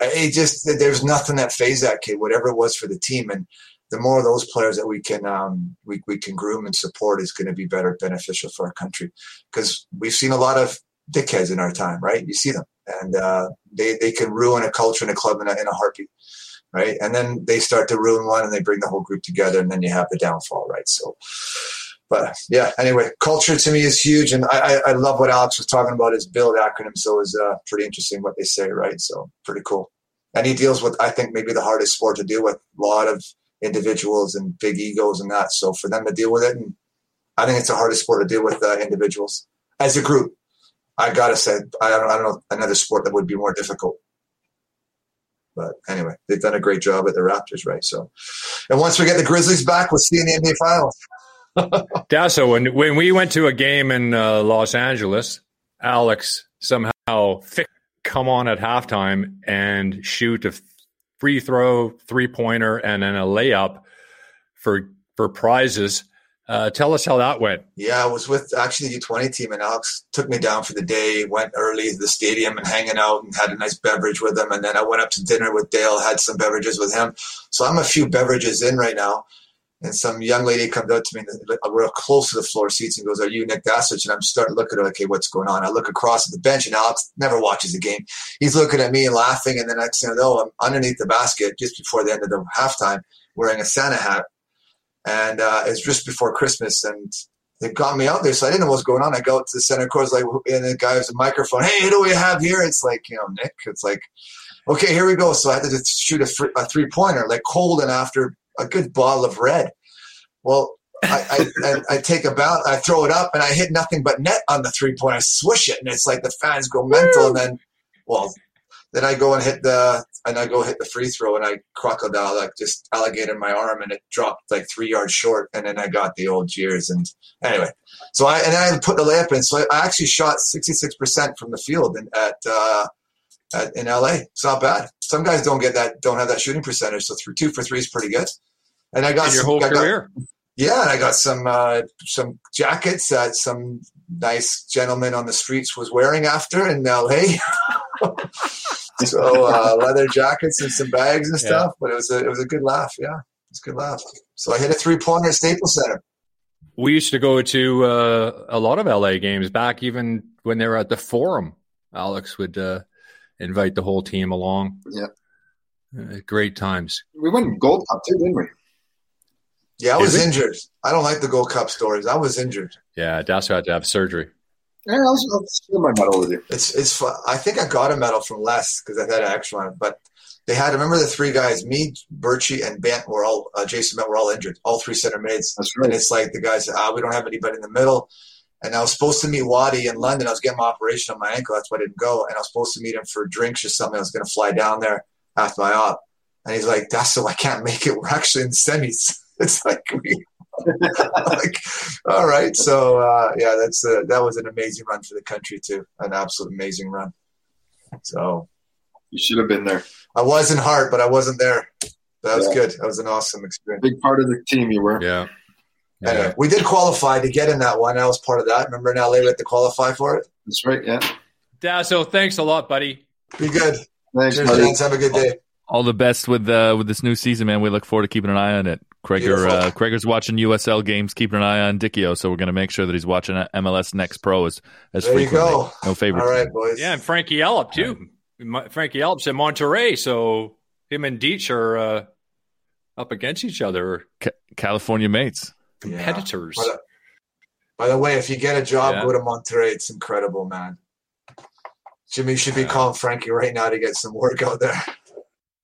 Uh, it just there's nothing that phased that kid, whatever it was for the team, and the more of those players that we can um, we, we can groom and support is going to be better beneficial for our country because we've seen a lot of dickheads in our time, right? You see them, and uh, they they can ruin a culture and a club in a, in a heartbeat, right? And then they start to ruin one, and they bring the whole group together, and then you have the downfall, right? So. But yeah, anyway, culture to me is huge, and I, I, love what Alex was talking about. His build acronym, so is uh, pretty interesting what they say, right? So pretty cool. And he deals with, I think, maybe the hardest sport to deal with. A lot of individuals and big egos and that. So for them to deal with it, and I think it's the hardest sport to deal with uh, individuals as a group. I gotta say, I don't, I don't know another sport that would be more difficult. But anyway, they've done a great job at the Raptors, right? So, and once we get the Grizzlies back, we'll see in the NBA Finals. Dasso, when when we went to a game in uh, Los Angeles, Alex somehow come on at halftime and shoot a free throw, three pointer, and then a layup for for prizes. Uh, tell us how that went. Yeah, I was with actually the U20 team, and Alex took me down for the day. Went early to the stadium and hanging out, and had a nice beverage with him. And then I went up to dinner with Dale, had some beverages with him. So I'm a few beverages in right now. And some young lady comes up to me, and we're close to the floor seats, and goes, "Are you Nick Dassich?" And I'm starting to look at her, like, "Okay, what's going on?" I look across at the bench, and Alex never watches the game. He's looking at me and laughing, and then next thing I know, I'm underneath the basket just before the end of the halftime, wearing a Santa hat, and uh, it's just before Christmas, and they got me out there, so I didn't know what's going on. I go to the center court, like, and the guy has a microphone. Hey, who do we have here? It's like, you know, Nick. It's like, okay, here we go. So I had to shoot a, a three pointer, like cold and after a good ball of red. Well, I, I, I, take a bounce, I throw it up, and I hit nothing but net on the three point. I swish it, and it's like the fans go mental. And then, well, then I go and hit the and I go hit the free throw, and I crocodile like just alligator my arm, and it dropped like three yards short. And then I got the old jeers. And anyway, so I and I put the layup in. So I actually shot sixty six percent from the field in, at. Uh, at, in LA, it's not bad. Some guys don't get that, don't have that shooting percentage. So through two for three is pretty good. And I got in your whole I career. Got, yeah, and I got some uh, some jackets that some nice gentleman on the streets was wearing after in LA. so uh, leather jackets and some bags and stuff. Yeah. But it was a it was a good laugh. Yeah, it's a good laugh. So I hit a three pointer at Staples Center. We used to go to uh, a lot of LA games back even when they were at the Forum. Alex would uh, invite the whole team along. Yeah. Uh, great times. We won Gold Cup too, didn't we? Yeah, I Did was we? injured. I don't like the Gold Cup stories. I was injured. Yeah, Dasso had to have surgery. Yeah, I'll, I'll share my medal with you. It's it's fun. I think I got a medal from Les because I had an extra one. But they had remember the three guys, me, Birchie, and Bent were all uh, Jason Bent were all injured. All three center mids. That's And it's like the guys ah, we don't have anybody in the middle. And I was supposed to meet Waddy in London. I was getting my operation on my ankle. That's why I didn't go. And I was supposed to meet him for drinks or something. I was going to fly down there after my op. And he's like, that's so I can't make it. We're actually in semis. It's like, we, like all right. So, uh, yeah, that's uh, that was an amazing run for the country, too. An absolute amazing run. So You should have been there. I was in heart, but I wasn't there. That was Yeah. good. That was an awesome experience. Big part of the team you were. Yeah. Anyway, we did qualify to get in that one. I was part of that. Remember in LA we had to qualify for it? That's right. Yeah. Dasso, thanks a lot, buddy. Be good. Thanks, Cheers, buddy. gents. Have a good day. All the best with uh, with this new season, man. We look forward to keeping an eye on it. Krager, Beautiful. uh, Krager's watching USL games, keeping an eye on Dicchio, so we're going to make sure that he's watching MLS Next Pro as, as There you frequently. go. No favorites. All right, boys. Yeah, and Frankie Yallop too. My- Frankie Yallop's in Monterey, so him and Deech are uh, up against each other, Ca- California mates. Competitors. By the, by the way, if you get a job, Yeah. go to Monterey. It's incredible, man. Jimmy should be calling Frankie right now to get some work out there.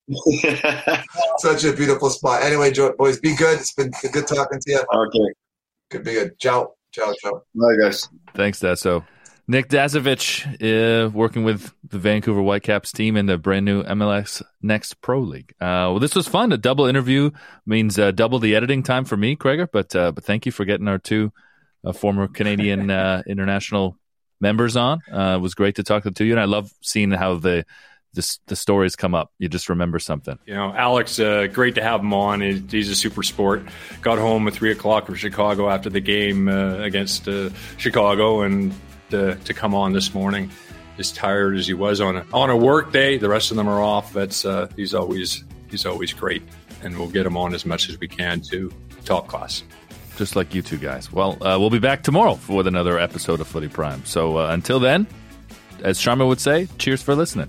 Such a beautiful spot. Anyway, boys, be good. It's been good talking to you. okay. Good, be good. Ciao. Ciao, ciao. Bye, guys. Thanks, Dasso. Nick Dasovic, uh, working with the Vancouver Whitecaps team in the brand new MLS Next Pro League. Uh, well, this was fun. A double interview means uh, double the editing time for me, Krager. But uh, but thank you for getting our two uh, former Canadian uh, international members on. Uh, it was great to talk to the two of you, and I love seeing how the the, the stories come up. You just remember something. You know, Alex, uh, great to have him on. He's a super sport. Got home at three o'clock from Chicago after the game uh, against uh, Chicago, and uh, to come on this morning, as tired as he was on a on a work day. The rest of them are off. That's uh, he's always he's always great, and we'll get him on as much as we can to talk class. just like you two guys. Well, uh, we'll be back tomorrow with another episode of Footy Prime. So uh, until then, as Sharma would say, cheers for listening.